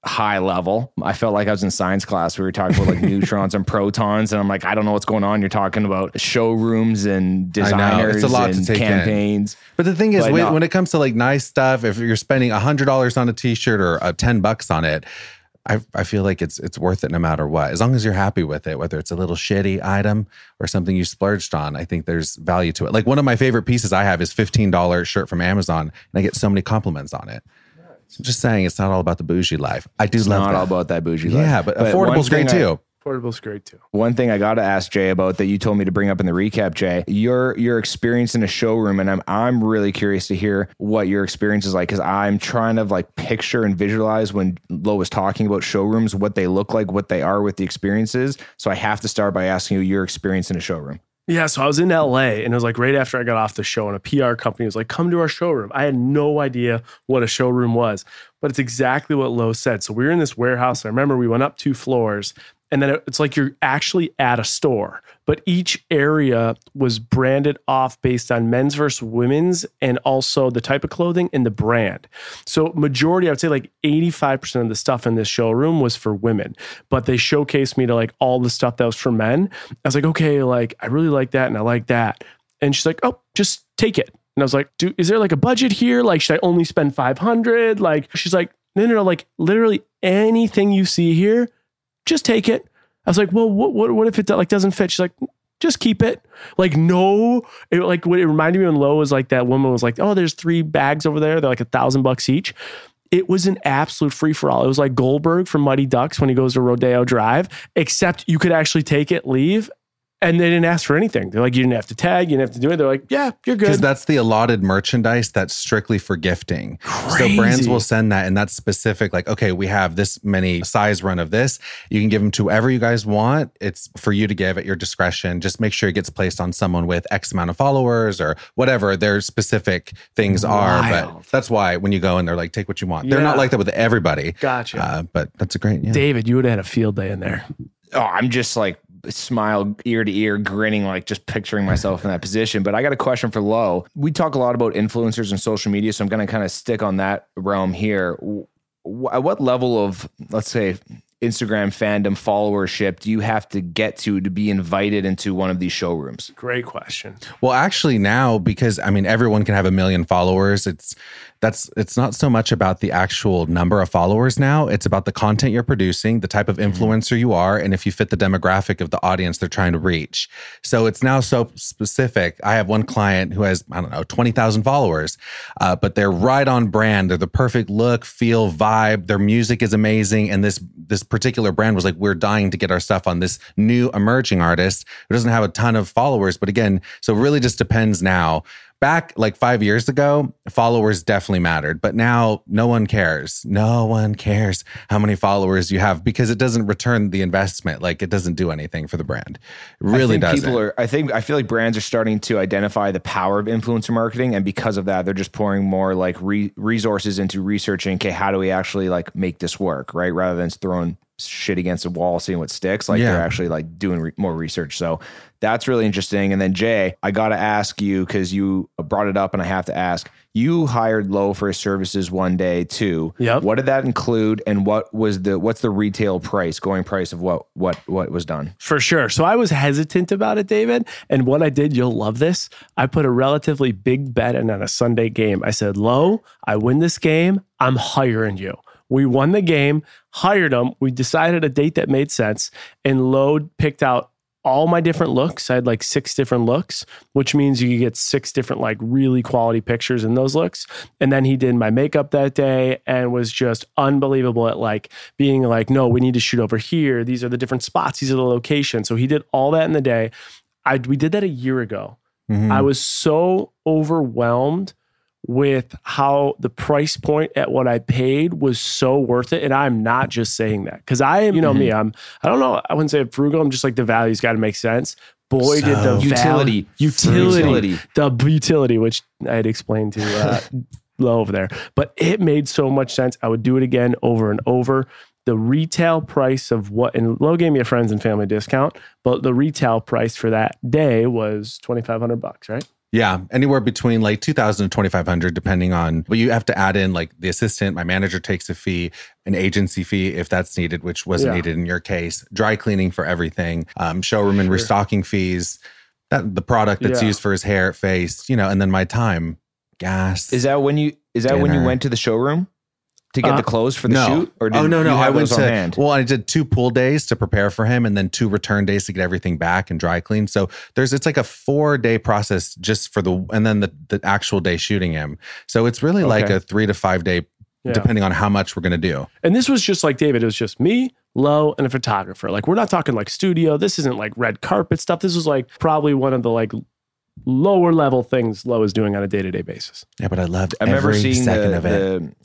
Speaker 4: high level. I felt like I was in science class. We were talking about like neutrons and protons, and I'm like, I don't know what's going on. You're talking about showrooms and designers
Speaker 3: It's a lot to
Speaker 4: and
Speaker 3: take in.
Speaker 4: campaigns.
Speaker 3: But the thing is, when, when it comes to like nice stuff, if you're spending a hundred dollars on a T-shirt or uh, ten bucks on it, I I feel like it's it's worth it no matter what. As long as you're happy with it, whether it's a little shitty item or something you splurged on, I think there's value to it. Like one of my favorite pieces I have is fifteen dollar shirt from Amazon, and I get so many compliments on it. So I'm just saying, it's not all about the bougie life. I do love that.
Speaker 4: It's
Speaker 3: love
Speaker 4: not
Speaker 3: that.
Speaker 4: all about that bougie life.
Speaker 3: yeah, but,
Speaker 4: one
Speaker 3: affordable's great
Speaker 4: thing I-
Speaker 3: too.
Speaker 2: Portable's great too.
Speaker 4: One thing I got to ask Jay about that you told me to bring up in the recap, Jay, your your experience in a showroom, and I'm I'm really curious to hear what your experience is like because I'm trying to like picture and visualize when Lo was talking about showrooms, what they look like, what they are, what the experiences. So I have to start by asking you your experience in a showroom.
Speaker 2: Yeah, so I was in LA and it was like right after I got off the show, and a PR company was like, come to our showroom. I had no idea what a showroom was, but it's exactly what Lo said. So we were in this warehouse. I remember we went up two floors, and then it's like you're actually at a store, but each area was branded off based on men's versus women's and also the type of clothing and the brand. So majority, I would say like 85% of the stuff in this showroom was for women, but they showcased me to like all the stuff that was for men. I was like, okay, like I really like that and I like that. And she's like, oh, just take it. And I was like, dude, is there like a budget here? Like, should I only spend 500? Like, she's like, no, no, no, like literally anything you see here, just take it. I was like, well, what, what, what if it like doesn't fit? She's like, just keep it. Like, no, it like what it reminded me when Lo was like that woman was like, oh, there's three bags over there. They're like a thousand bucks each. It was an absolute free for all. It was like Goldberg from Mighty Ducks when he goes to Rodeo Drive, except you could actually take it, leave, and they didn't ask for anything. They're like, you didn't have to tag, you didn't have to do it. They're like, yeah, you're good.
Speaker 3: Because that's the allotted merchandise that's strictly for gifting. So brands will send that, and that's specific. Like, okay, we have this many size run of this. You can give them to whoever you guys want. It's for you to give at your discretion. Just make sure it gets placed on someone with X amount of followers or whatever their specific things are. But that's why when you go in, they're like, take what you want. They're not like that with everybody.
Speaker 2: Gotcha.
Speaker 3: Uh, but that's a great, yeah.
Speaker 2: David, you would have had a field day in there.
Speaker 4: oh, I'm just like smile ear to ear, grinning, like just picturing myself in that position. But I got a question for Lo. We talk a lot about influencers and social media, so I'm going to kind of stick on that realm here. At what level of, let's say, Instagram fandom followership do you have to get to to be invited into one of these showrooms?
Speaker 2: Great question.
Speaker 3: Well, actually, now because I mean everyone can have a million followers. It's that's it's not so much about the actual number of followers now. It's about the content you're producing, the type of influencer you are, and if you fit the demographic of the audience they're trying to reach. So it's now so specific. I have one client who has I don't know twenty thousand followers, uh, but they're right on brand. They're the perfect look, feel, vibe. Their music is amazing, and this this particular brand was like, we're dying to get our stuff on this new emerging artist who doesn't have a ton of followers. But again, so it really just depends now. Back like five years ago, followers definitely mattered, but now no one cares. No one cares how many followers you have because it doesn't return the investment. Like it doesn't do anything for the brand. It really doesn't.
Speaker 4: people are. I think I feel like brands are starting to identify the power of influencer marketing, and because of that, they're just pouring more like re- resources into researching. Okay, how do we actually like make this work, right? Rather than throwing shit against a wall, seeing what sticks. Like
Speaker 3: Yeah.
Speaker 4: they're actually like doing re- more research. So that's really interesting. And then Jay, I got to ask you because you brought it up, and I have to ask. You hired Lo for his services one day too.
Speaker 2: Yep.
Speaker 4: What did that include, and what was the what's the retail price, going price of what what what was done?
Speaker 2: For sure. So I was hesitant about it, David. And what I did, you'll love this. I put a relatively big bet in on a Sunday game. I said, Lo, I win this game. I'm hiring you. We won the game, hired him. We decided a date that made sense. And Lo picked out all my different looks. I had like six different looks, which means you could get six different, like really quality pictures in those looks. And then he did my makeup that day and was just unbelievable at like being like, no, we need to shoot over here. These are the different spots. These are the locations. So he did all that in the day. I we did that a year ago.
Speaker 3: Mhm.
Speaker 2: I was so overwhelmed with how the price point at what I paid was so worth it. And I'm not just saying that because I am, you know me,
Speaker 3: Mm-hmm.
Speaker 2: I'm, I don't know, I wouldn't say frugal. I'm just like the value's got to make sense. Boy, did the
Speaker 4: Utility.
Speaker 2: val- utility,
Speaker 4: Utility.
Speaker 2: the utility, which I had explained to uh, Lo over there, but it made so much sense. I would do it again over and over. The retail price of what, and Lo gave me a friends and family discount, but the retail price for that day was 2,500 bucks, right?
Speaker 3: Yeah, anywhere between like 2000 and 2500 depending on but you have to add in like the assistant, my manager takes a fee, an agency fee if that's needed, which wasn't
Speaker 2: Yeah.
Speaker 3: needed in your case, dry cleaning for everything, um, showroom and restocking fees, that the product that's
Speaker 2: Yeah.
Speaker 3: used for his hair, face, you know, and then my time, gas.
Speaker 4: Is that when you is that when you went to the showroom to get
Speaker 2: Uh,
Speaker 4: the clothes for the
Speaker 3: no.
Speaker 4: shoot? Or
Speaker 3: oh no, no. I went
Speaker 4: those on
Speaker 3: to
Speaker 4: hand?
Speaker 3: well, I did two pool days to prepare for him, and then two return days to get everything back and dry clean. So there's it's like a four day process just for the and then the the actual day shooting him. So it's really like a three to five day,
Speaker 2: Yeah.
Speaker 3: depending on how much we're gonna do.
Speaker 2: And this was just like David, it was just me, Lo, and a photographer. Like, we're not talking like studio. This isn't like red carpet stuff. This was like probably one of the like lower level things Lo is doing on a day to day basis.
Speaker 3: Yeah, but I loved
Speaker 4: I remember
Speaker 3: every
Speaker 4: seeing
Speaker 3: second
Speaker 4: the,
Speaker 3: of it.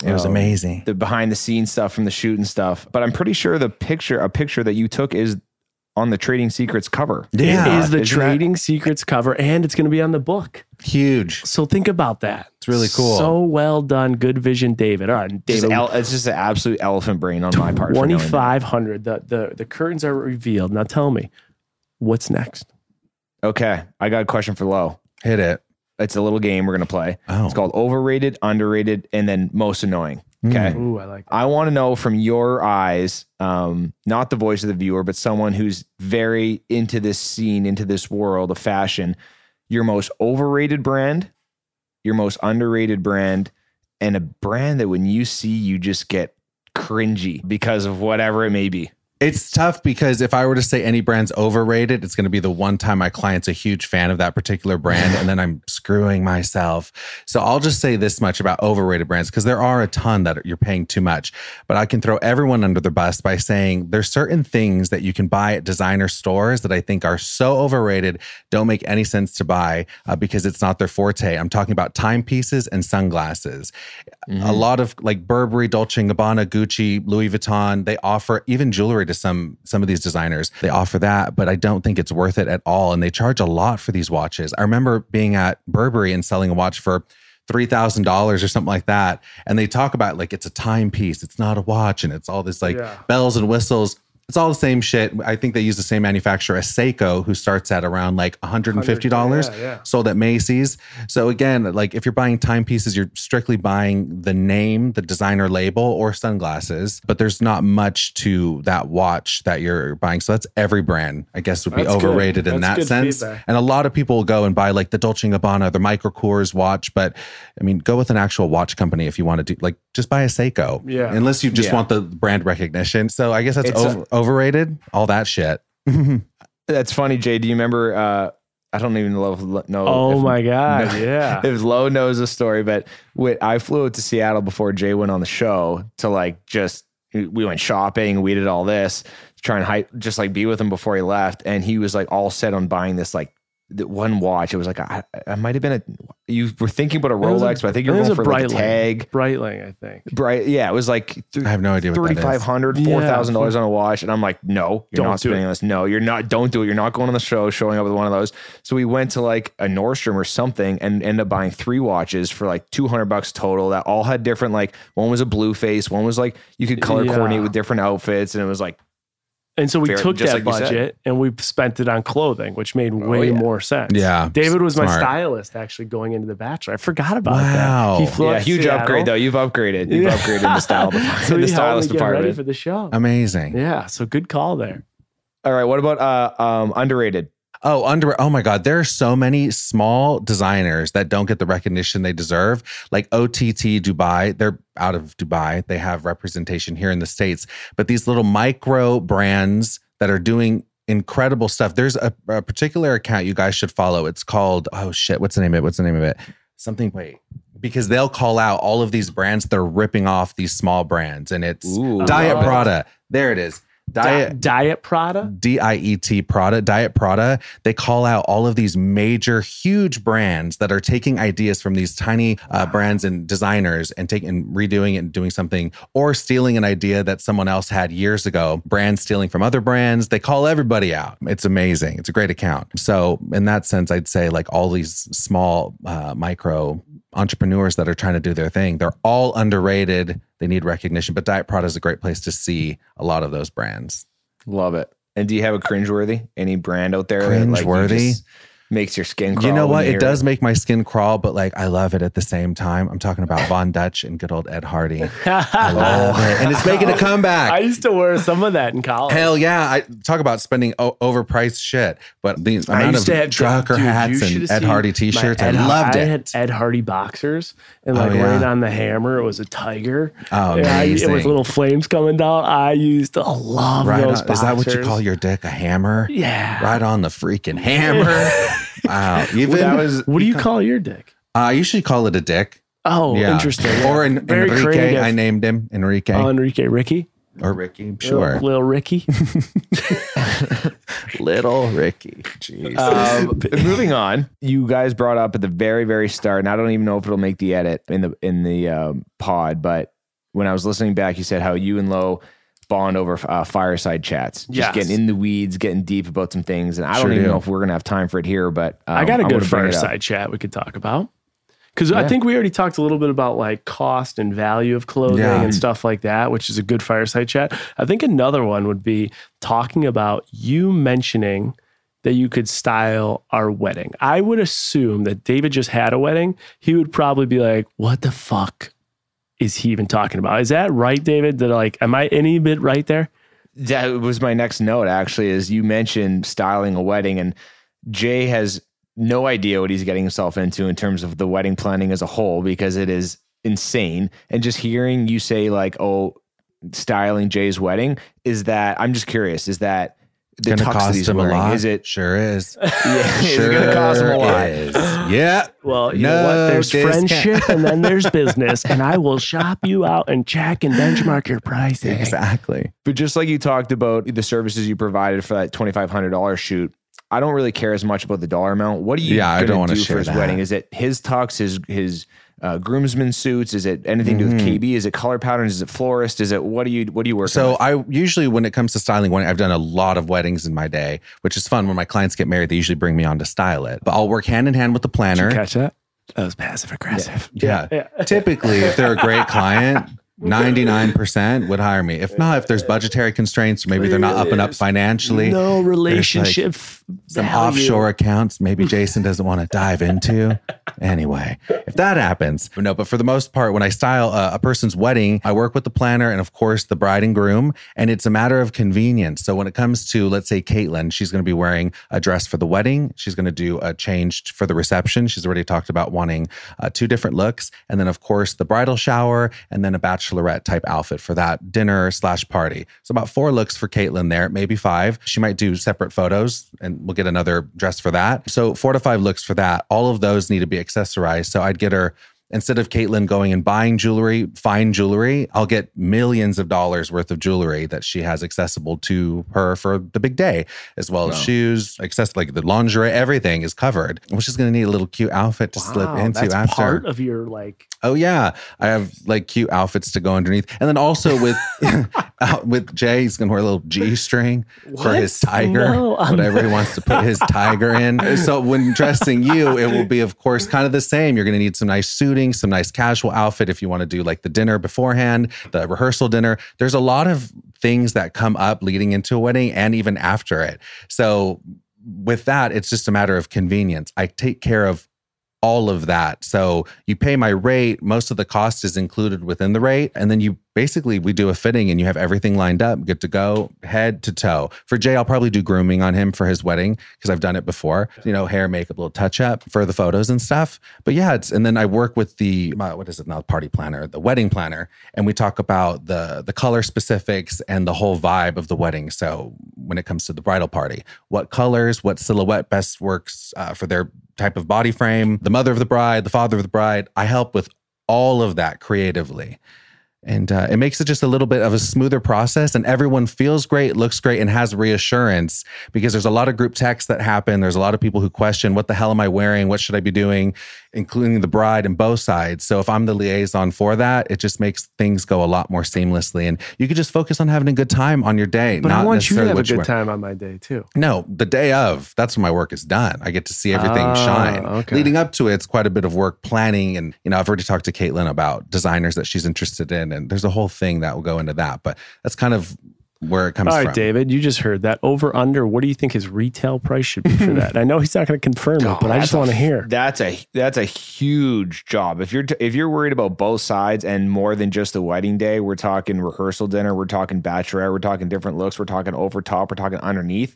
Speaker 4: the
Speaker 3: it was
Speaker 4: um,
Speaker 3: amazing.
Speaker 4: the behind the scenes stuff from the shoot and stuff. But I'm pretty sure the picture, a picture that you took, is on the Trading Secrets cover.
Speaker 3: Yeah,
Speaker 2: it is the
Speaker 4: isn't that-
Speaker 2: Trading Secrets cover, and it's going to be on the book.
Speaker 3: huge.
Speaker 2: So think about that.
Speaker 3: It's really cool.
Speaker 2: So well done. Good vision, David. All right,
Speaker 4: Just
Speaker 2: David.
Speaker 4: el- it's just an absolute elephant brain on my part. for knowing that.
Speaker 2: 2500 the, the the curtains are revealed now tell me what's next
Speaker 4: Okay, I got a question for Lo.
Speaker 3: Hit it.
Speaker 4: It's a little game we're gonna play.
Speaker 3: Oh.
Speaker 4: It's called overrated, underrated, and then most annoying. Okay.
Speaker 2: ooh i like that.
Speaker 4: I want to know from your eyes, um, not the voice of the viewer, but someone who's very into this scene, into this world of fashion, your most overrated brand, your most underrated brand, and a brand that when you see, you just get cringy because of whatever it may be.
Speaker 3: It's tough because if I were to say any brand's overrated, it's going to be the one time my client's a huge fan of that particular brand, and then I'm screwing myself. So I'll just say this much about overrated brands because there are a ton that you're paying too much. But I can throw everyone under the bus by saying there's certain things that you can buy at designer stores that I think are so overrated, don't make any sense to buy uh, because it's not their forte. I'm talking about timepieces and sunglasses. A lot of like Burberry, Dolce Gabbana, Gucci, Louis Vuitton, they offer even jewelry to some some of these designers. They offer that, but I don't think it's worth it at all. And they charge a lot for these watches. I remember being at Burberry and selling a watch for three thousand dollars or something like that. And they talk about like it's a timepiece, it's not a watch, and it's all this like
Speaker 2: Yeah.
Speaker 3: bells and whistles. It's all the same shit. I think they use the same manufacturer as Seiko, who starts at around like $150
Speaker 2: Yeah, yeah.
Speaker 3: sold at Macy's. So again, like if you're buying timepieces, you're strictly buying the name, the designer label, or sunglasses. But there's not much to that watch that you're buying. So that's every brand, I guess, would be
Speaker 2: That's good.
Speaker 3: overrated in
Speaker 2: That's
Speaker 3: that sense.
Speaker 2: feedback.
Speaker 3: And a lot of people will go and buy like the Dolce Gabbana, the Michael Kors watch. But I mean, go with an actual watch company if you want to do like just buy a Seiko.
Speaker 2: Yeah.
Speaker 3: Unless you just
Speaker 4: Yeah.
Speaker 3: want the brand recognition. So I guess that's
Speaker 4: It's a-
Speaker 3: overrated. All that shit.
Speaker 4: That's funny, Jay. Do you remember? Uh, I don't even know. know
Speaker 2: oh
Speaker 4: if-
Speaker 2: my god
Speaker 4: no.
Speaker 2: yeah
Speaker 4: if Lo knows the story, but when I flew out to Seattle before Jay went on the show to like just we went shopping, we did all this to try and hype, just like be with him before he left, and he was like all set on buying this like the one watch. It was like I, I might have been a you were thinking about a
Speaker 2: It was a-
Speaker 4: Rolex, but I think you're
Speaker 2: it was
Speaker 4: going
Speaker 2: a
Speaker 4: for like a tag.
Speaker 2: Breitling, I think.
Speaker 4: Bright, yeah, it was like th-
Speaker 3: I have no idea what that is.
Speaker 4: 3500
Speaker 2: Yeah.
Speaker 4: $4,000 on a watch. And I'm like, no, you're
Speaker 2: Don't
Speaker 4: not
Speaker 2: do
Speaker 4: spending
Speaker 2: it.
Speaker 4: this. No, you're not. Don't do it. You're not going on the show, showing up with one of those. So we went to like a Nordstrom or something and ended up buying three watches for like 200 bucks total that all had different, like one was a blue face, one was like you could color
Speaker 2: Yeah.
Speaker 4: coordinate with different outfits. And it was like,
Speaker 2: And so we
Speaker 4: Fair-
Speaker 2: took that
Speaker 4: like
Speaker 2: budget and we spent it on clothing, which made way
Speaker 4: yeah.
Speaker 2: more sense.
Speaker 3: Yeah,
Speaker 2: David was my stylist actually going into the Bachelor. I forgot about
Speaker 3: Wow.
Speaker 2: that. He flew
Speaker 4: yeah, huge
Speaker 2: Seattle.
Speaker 4: upgrade though. You've upgraded. You've
Speaker 2: Yeah.
Speaker 4: upgraded the style, department,
Speaker 2: so
Speaker 4: the
Speaker 2: he helped me
Speaker 4: stylist
Speaker 2: get ready
Speaker 4: department.
Speaker 2: for the show.
Speaker 3: Amazing.
Speaker 2: yeah, so good call there.
Speaker 4: All right. What about uh, um, underrated?
Speaker 3: Oh, under oh my God, there are so many small designers that don't get the recognition they deserve. Like OTT Dubai, they're out of Dubai. They have representation here in the States, but these little micro brands that are doing incredible stuff. There's a, a particular account you guys should follow. It's called oh shit, what's the name of it? What's the name of it? Something wait. Because they'll call out all of these brands, they're ripping off these small brands, and it's
Speaker 4: Ooh.
Speaker 3: Diet. Prada. There it is. Diet
Speaker 2: Diet Prada.
Speaker 3: D I E T Prada, Diet Prada, they call out all of these major, huge brands that are taking ideas from these tiny uh, brands and designers and taking and redoing it and doing something, or stealing an idea that someone else had years ago. Brands stealing from other brands. They call everybody out. It's amazing. It's a great account. So in that sense, I'd say like all these small, uh, micro entrepreneurs that are trying to do their thing, they're all underrated. They need recognition. But Diet Prada is a great place to see a lot of those brands.
Speaker 4: Love it. And do you have a cringeworthy? Any brand out there that like, you
Speaker 3: Cringeworthy?
Speaker 4: just makes your skin crawl?
Speaker 3: You know what? It does make my skin crawl, but like I love it at the same time. I'm talking about Von Dutch and good old Ed Hardy. I love it. And it's making a comeback.
Speaker 2: I used to wear some of that in college.
Speaker 3: Hell yeah. I talk about spending o- overpriced shit, but the
Speaker 2: I
Speaker 3: amount
Speaker 2: used to have
Speaker 3: trucker
Speaker 2: dude,
Speaker 3: hats and Ed Hardy t-shirts. I
Speaker 2: Ed-
Speaker 3: loved
Speaker 2: I had Ed Hardy boxers, and
Speaker 3: Oh,
Speaker 2: like
Speaker 3: yeah.
Speaker 2: right on the hammer, it was a tiger.
Speaker 3: Oh,
Speaker 2: And I-
Speaker 3: amazing.
Speaker 2: with little flames coming down. I used to love
Speaker 3: Right
Speaker 2: those
Speaker 3: on, is that what you call your dick? A hammer?
Speaker 2: Yeah.
Speaker 3: Right on the freaking hammer. wow. Even
Speaker 4: That was
Speaker 2: What do you call your dick?
Speaker 3: uh, I usually call it a dick.
Speaker 2: Oh,
Speaker 3: Yeah.
Speaker 2: interesting.
Speaker 3: Or en-
Speaker 2: Very
Speaker 3: Enrique.
Speaker 2: creative.
Speaker 3: I named him Enrique
Speaker 2: Oh, Enrique Ricky.
Speaker 3: or Ricky. Sure.
Speaker 2: Little, little Ricky.
Speaker 3: Little Ricky. Jeez.
Speaker 4: Um, moving on, you guys brought up at the very, very start, and I don't even know if it'll make the edit in the in the um, pod, but when I was listening back, you said how you and Lo bond over uh, fireside chats, just
Speaker 2: Yes.
Speaker 4: getting in the weeds, getting deep about some things, and I
Speaker 3: Sure
Speaker 4: don't even
Speaker 3: do.
Speaker 4: know if we're gonna have time for it here, but um,
Speaker 2: I got a
Speaker 4: I'm
Speaker 2: good
Speaker 4: gonna bring it up.
Speaker 2: fireside chat we could talk about. Because I think we already talked a little bit about like cost and value of clothing
Speaker 3: Yeah.
Speaker 2: and stuff like that, which is a good fireside chat. I think another one would be talking about you mentioning that you could style our wedding. I would assume that David just had a wedding. He would probably be like, what the fuck is he even talking about? Is that right, David? That like, am I any bit right there?
Speaker 4: That was my next note. Actually, is you mentioned styling a wedding, and Jay has no idea what he's getting himself into in terms of the wedding planning as a whole because it is insane. And just hearing you say like, "Oh, styling Jay's wedding," is that I'm just curious. Is that the
Speaker 3: Gonna
Speaker 4: tux that
Speaker 3: cost
Speaker 4: he's
Speaker 3: him a
Speaker 4: wearing?
Speaker 3: lot.
Speaker 4: Is it?
Speaker 3: Sure is.
Speaker 4: Yeah, is it
Speaker 3: sure
Speaker 4: gonna cost him a lot?
Speaker 3: is. Yeah.
Speaker 2: Well, you know what? There's
Speaker 3: discount.
Speaker 2: friendship and then there's business, and I will shop you out and check and benchmark your pricing.
Speaker 3: Exactly.
Speaker 4: But just like you talked about the services you provided for that twenty five hundred dollars shoot, I don't really care as much about the dollar amount. What do you
Speaker 3: Yeah, I
Speaker 4: gonna
Speaker 3: don't wanna
Speaker 4: do
Speaker 3: share
Speaker 4: for his
Speaker 3: that.
Speaker 4: wedding? Is it his tux, his his uh, groomsmen suits? Is it anything to do with
Speaker 3: Mm-hmm.
Speaker 4: KB? Is it color patterns? Is it florist? Is it what do you what do you work?
Speaker 3: So
Speaker 4: with?
Speaker 3: I usually, when it comes to styling wedding, I've done a lot of weddings in my day, which is fun. When my clients get married, they usually bring me on to style it. But I'll work hand in hand with the planner.
Speaker 2: Catch that? That was passive aggressive.
Speaker 3: Yeah.
Speaker 2: Yeah.
Speaker 3: Typically, if they're a great client, 99% would hire me. If not, if there's budgetary constraints, or maybe they're not up and up financially.
Speaker 2: No relationship.
Speaker 3: Some
Speaker 2: value.
Speaker 3: offshore accounts maybe Jason doesn't want to dive into. Anyway, if that happens, no, but for the most part, when I style a, a person's wedding, I work with the planner and, of course, the bride and groom, and it's a matter of convenience. So when it comes to, let's say, Kaitlyn, she's going to be wearing a dress for the wedding, she's going to do a change for the reception. She's already talked about wanting uh, two different looks, and then, of course, the bridal shower, and then a bachelorette type outfit for that dinner slash party. So about four looks for Kaitlyn there, maybe five. She might do separate photos, and we'll get another dress for that. So four to five looks for that. All of those need to be accessorized. So I'd get her instead of Kaitlyn going and buying jewelry, fine jewelry, I'll get millions of dollars worth of jewelry that she has accessible to her for the big day, as well as shoes, access like the lingerie, everything is covered. Well, she's going to need a little cute outfit to slip
Speaker 2: Wow,
Speaker 3: into
Speaker 2: that's
Speaker 3: after.
Speaker 2: part of your like.
Speaker 3: Oh yeah, I have like cute outfits to go underneath, and then also with out with Jay, he's gonna wear a little G string for his tiger,
Speaker 2: No,
Speaker 3: whatever he wants to put his tiger in. So when dressing you, it will be of course kind of the same. You're gonna need some nice suiting, some nice casual outfit if you want to do like the dinner beforehand, the rehearsal dinner. There's a lot of things that come up leading into a wedding and even after it. So with that, it's just a matter of convenience. I take care of all of that. So you pay my rate, most of the cost is included within the rate. And then you basically, we do a fitting and you have everything lined up, good to go, head to toe. For Jay, I'll probably do grooming on him for his wedding because I've done it before, you know, hair, makeup, little touch up for the photos and stuff. But yeah, it's, and then I work with the, what is it now, party planner, the wedding planner. And we talk about the, the color specifics and the whole vibe of the wedding. So when it comes to the bridal party, what colors, what silhouette best works uh, for their type of body frame, the mother of the bride, the father of the bride. I help with all of that creatively. And uh, it makes it just a little bit of a smoother process, and everyone feels great, looks great, and has reassurance because there's a lot of group texts that happen. There's a lot of people who question, What the hell am I wearing? What should I be doing? Including the bride and both sides. So if I'm the liaison for that, it just makes things go a lot more seamlessly. And you can just focus on having a good time on your day.
Speaker 2: But I want you to have a good time on my day too.
Speaker 3: No, the day of, that's when my work is done. I get to see everything
Speaker 2: Ah,
Speaker 3: shine.
Speaker 2: okay.
Speaker 3: Leading up to it, it's quite a bit of work planning. And, you know, I've already talked to Kaitlyn about designers that she's interested in. And there's a whole thing that will go into that. But that's kind of where it comes
Speaker 2: All right,
Speaker 3: from.
Speaker 2: David, you just heard that over under. What do you think his retail price should be for that? I know he's not going to confirm it, oh, but I just want to hear.
Speaker 4: That's a that's a huge job. If you're t- if you're worried about both sides and more than just the wedding day, we're talking rehearsal dinner, we're talking bachelorette, we're talking different looks, we're talking over top, we're talking underneath.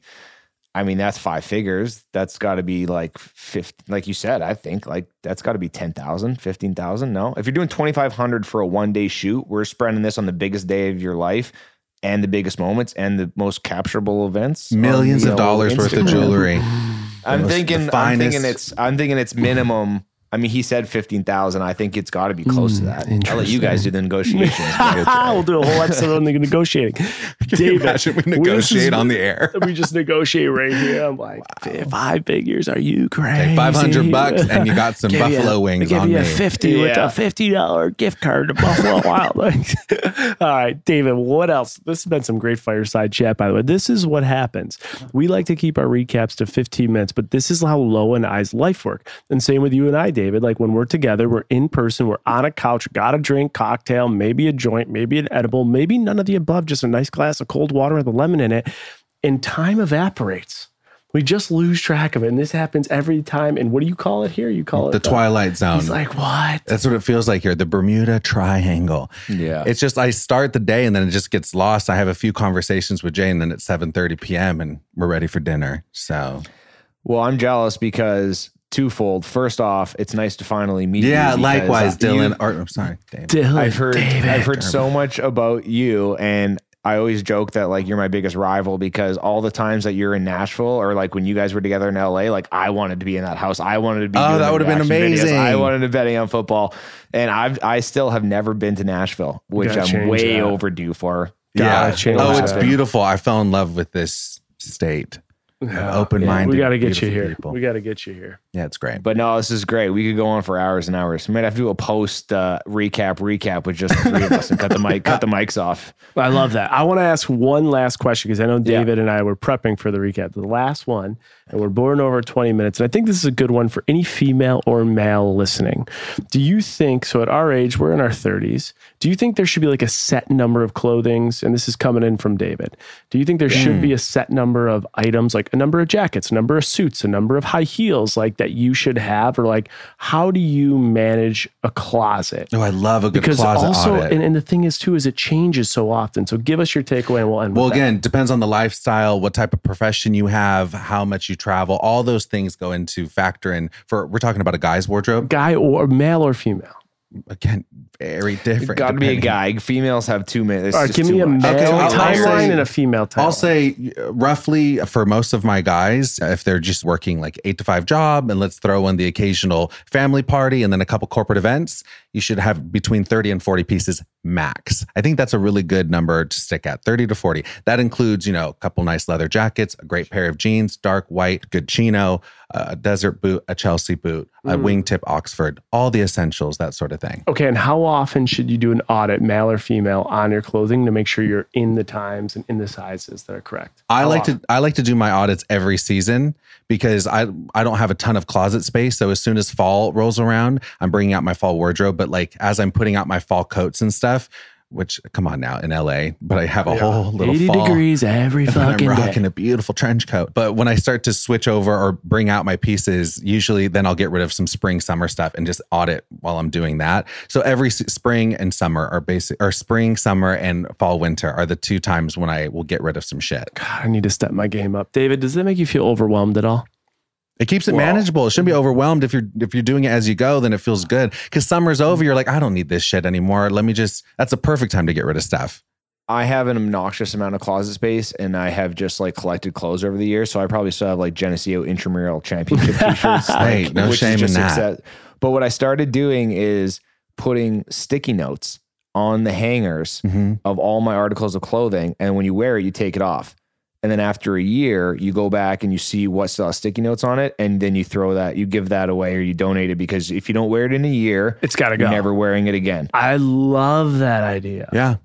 Speaker 4: I mean, that's five figures. That's got to be like 50, like you said, I think like that's got to be 10,000, 15,000. No, if you're doing 2,500 for a one day shoot, we're spreading this on the biggest day of your life and the biggest moments and the most capturable events.
Speaker 3: Millions
Speaker 4: you
Speaker 3: of
Speaker 4: know,
Speaker 3: dollars worth of jewelry.
Speaker 4: I'm
Speaker 3: most-
Speaker 4: thinking. I'm thinking it's. I'm thinking it's minimum. I mean, he said fifteen thousand. I think it's got to be close to hmm, that. I'll let you guys do the negotiations.
Speaker 2: we'll do a whole episode on the negotiating. David,
Speaker 3: Imagine we
Speaker 2: this is-
Speaker 3: negotiate on the air.
Speaker 2: we just negotiate right here. I'm like, five figures? Are you crazy?
Speaker 3: Take 500 bucks and you got some buffalo wings
Speaker 2: give
Speaker 3: on
Speaker 2: you
Speaker 3: me.
Speaker 2: a 50 with a $50 gift card to Buffalo Wild Wings. All right, David, what else? This has been some great fireside chat, by the way. This is what happens. We like to keep our recaps to 15 minutes, but this is how Lo and I's life work. And same with you and I, David. Like when we're together, we're in person, we're on a couch, got a drink, cocktail, maybe a joint, maybe an edible, maybe none of the above, just a nice glass of cold water with a lemon in it. And time evaporates. We just lose track of it. And this happens every time. And what do you call it here? You call it
Speaker 3: The Twilight Zone.
Speaker 2: He's like, what?
Speaker 3: That's what it feels like here. The Bermuda Triangle.
Speaker 4: Yeah.
Speaker 3: It's just I start the day and then it just gets lost. I have a few conversations with Jay and then it's 7:30 p.m. and we're ready for dinner. So
Speaker 4: well, I'm jealous because twofold. First off, it's nice to finally meet you.
Speaker 3: yeah, likewise, Dylan.
Speaker 4: you-
Speaker 3: or I'm sorry, Dave.
Speaker 2: Dylan,
Speaker 4: I've heard
Speaker 2: David.
Speaker 4: I've heard so much about you and I always joke that like you're my biggest rival because all the times that you're in Nashville or like when you guys were together in LA, like I wanted to be in that house. I wanted to be.
Speaker 3: Oh,
Speaker 4: doing
Speaker 3: that would've been
Speaker 4: reaction videos.
Speaker 3: amazing.
Speaker 4: I wanted to betting on football, and I've I still have never been to Nashville, which I'm way
Speaker 2: that.
Speaker 4: overdue for.
Speaker 3: yeah.
Speaker 2: Gotta change
Speaker 3: Oh, it's
Speaker 2: that.
Speaker 3: beautiful. I fell in love with this state. Open minded.
Speaker 2: we got to get you here.
Speaker 3: People.
Speaker 2: We got to get you here.
Speaker 3: yeah, it's great.
Speaker 4: But no, this is great. We could go on for hours and hours. We might have to do a post uh, recap recap with just the three of us and cut the mic cut the mics off.
Speaker 2: I love that. I want to ask one last question because I know
Speaker 4: Yeah.
Speaker 2: David and I were prepping for the recap. The last one, and we're born over 20 minutes. And I think this is a good one for any female or male listening. Do you think, so at our age, we're in our 30s, do you think there should be like a set number of clothings? And this is coming in from David. Do you think there should be a set number of items, like a number of jackets, a number of suits, a number of high heels, like that you should have? Or like, how do you manage a closet?
Speaker 3: oh, I love a good
Speaker 2: because
Speaker 3: closet
Speaker 2: also
Speaker 3: audit.
Speaker 2: and, and the thing is too is it changes so often so give us your takeaway and we'll end
Speaker 3: Well,
Speaker 2: with that.
Speaker 3: again, depends on the lifestyle, what type of profession you have, how much you travel. All those things go into factor in for we're talking about a guy's wardrobe.
Speaker 2: guy or male or female
Speaker 3: Again, very different.
Speaker 4: Got to be a guy. Females have two minutes.
Speaker 2: all right give me a male
Speaker 3: Okay, I'll- I'll
Speaker 2: timeline
Speaker 3: say-
Speaker 2: and a female timeline
Speaker 3: I'll say uh, roughly for most of my guys, if they're just working like eight to five job, and let's throw in the occasional family party and then a couple corporate events, you should have between 30 and 40 pieces max. I think that's a really good number to stick at 30 to 40. That includes, you know, a couple nice leather jackets, a great pair of jeans, dark white, good chino, a desert boot, a Chelsea boot, a wingtip Oxford, all the essentials, that sort of thing.
Speaker 2: okay and how often should you do an audit male or female on your clothing to make sure you're in the times and in the sizes that are correct
Speaker 3: I
Speaker 2: How
Speaker 3: like
Speaker 2: often?
Speaker 3: to I like to do my audits every season because I I don't have a ton of closet space. So as soon as fall rolls around, I'm bringing out my fall wardrobe. But like as I'm putting out my fall coats and stuff, which come on now in LA, but I have a whole little
Speaker 2: 80
Speaker 3: fall.
Speaker 2: degrees every
Speaker 3: and then I'm
Speaker 2: fucking
Speaker 3: rocking
Speaker 2: day
Speaker 3: a beautiful trench coat. But when I start to switch over or bring out my pieces, usually then I'll get rid of some spring summer stuff and just audit while I'm doing that. So every spring and summer are basic, or spring, summer, and fall, winter are the two times when I will get rid of some shit.
Speaker 2: God, i need to step my game up david does that make you feel overwhelmed at all
Speaker 3: It keeps it
Speaker 4: Well-
Speaker 3: manageable. It shouldn't be overwhelmed if you're if you're doing it as you go. Then it feels good because summer's over. You're like, I don't need this shit anymore. Let me just. That's a perfect time to get rid of stuff.
Speaker 4: I have an obnoxious amount of closet space, and I have just like collected clothes over the years. So I probably still have like Geneseo intramural championship t-shirts.
Speaker 3: Hey,
Speaker 4: like,
Speaker 3: no shame in that.
Speaker 4: But what I started doing is putting sticky notes on the hangers
Speaker 3: Mm-hmm.
Speaker 4: of all my articles of clothing. And when you wear it, you take it off. And then after a year, you go back and you see what still has sticky notes on it. And then you throw that, you give that away or you donate it because if you don't wear it in a year,
Speaker 2: It's got to
Speaker 4: you're
Speaker 2: go.
Speaker 4: never wearing it again.
Speaker 2: I love that idea.
Speaker 3: Yeah.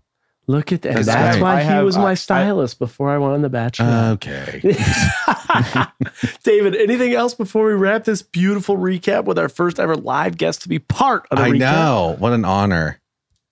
Speaker 2: Look at that.
Speaker 3: That's
Speaker 2: That's
Speaker 3: right.
Speaker 2: why
Speaker 4: I
Speaker 2: he
Speaker 4: have-
Speaker 2: was
Speaker 4: I-
Speaker 2: my
Speaker 4: I-
Speaker 2: stylist before I went on The Bachelor.
Speaker 3: Okay.
Speaker 2: David, anything else before we wrap this beautiful recap with our first ever live guest to be part of the
Speaker 3: I
Speaker 2: recap?
Speaker 3: know. What an honor.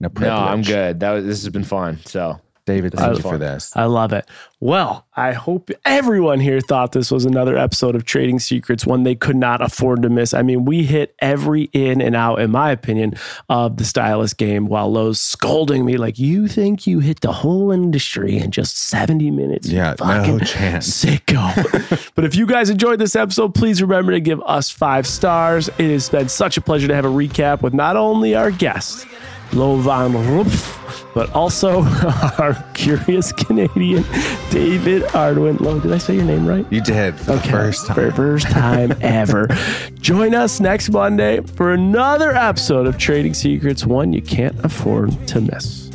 Speaker 3: And a privilege.
Speaker 4: No, I'm good. That was, this has been fun. So
Speaker 3: David, thank you for this.
Speaker 2: I love it. Well, I hope everyone here thought this was another episode of Trading Secrets, one they could not afford to miss. I mean, we hit every in and out, in my opinion, of the stylist game while Lo's scolding me like, You think you hit the whole industry in just 70 minutes?
Speaker 3: Yeah, no chance.
Speaker 2: Sicko. but if you guys enjoyed this episode, please remember to give us five stars. It has been such a pleasure to have a recap with not only our guest, Lo VonRumpf, but also our curious Canadian, David Arduin. Lo, did I say your name right?
Speaker 3: You did for the first time.
Speaker 2: For first time ever. Join us next Monday for another episode of Trading Secrets, one you can't afford to miss.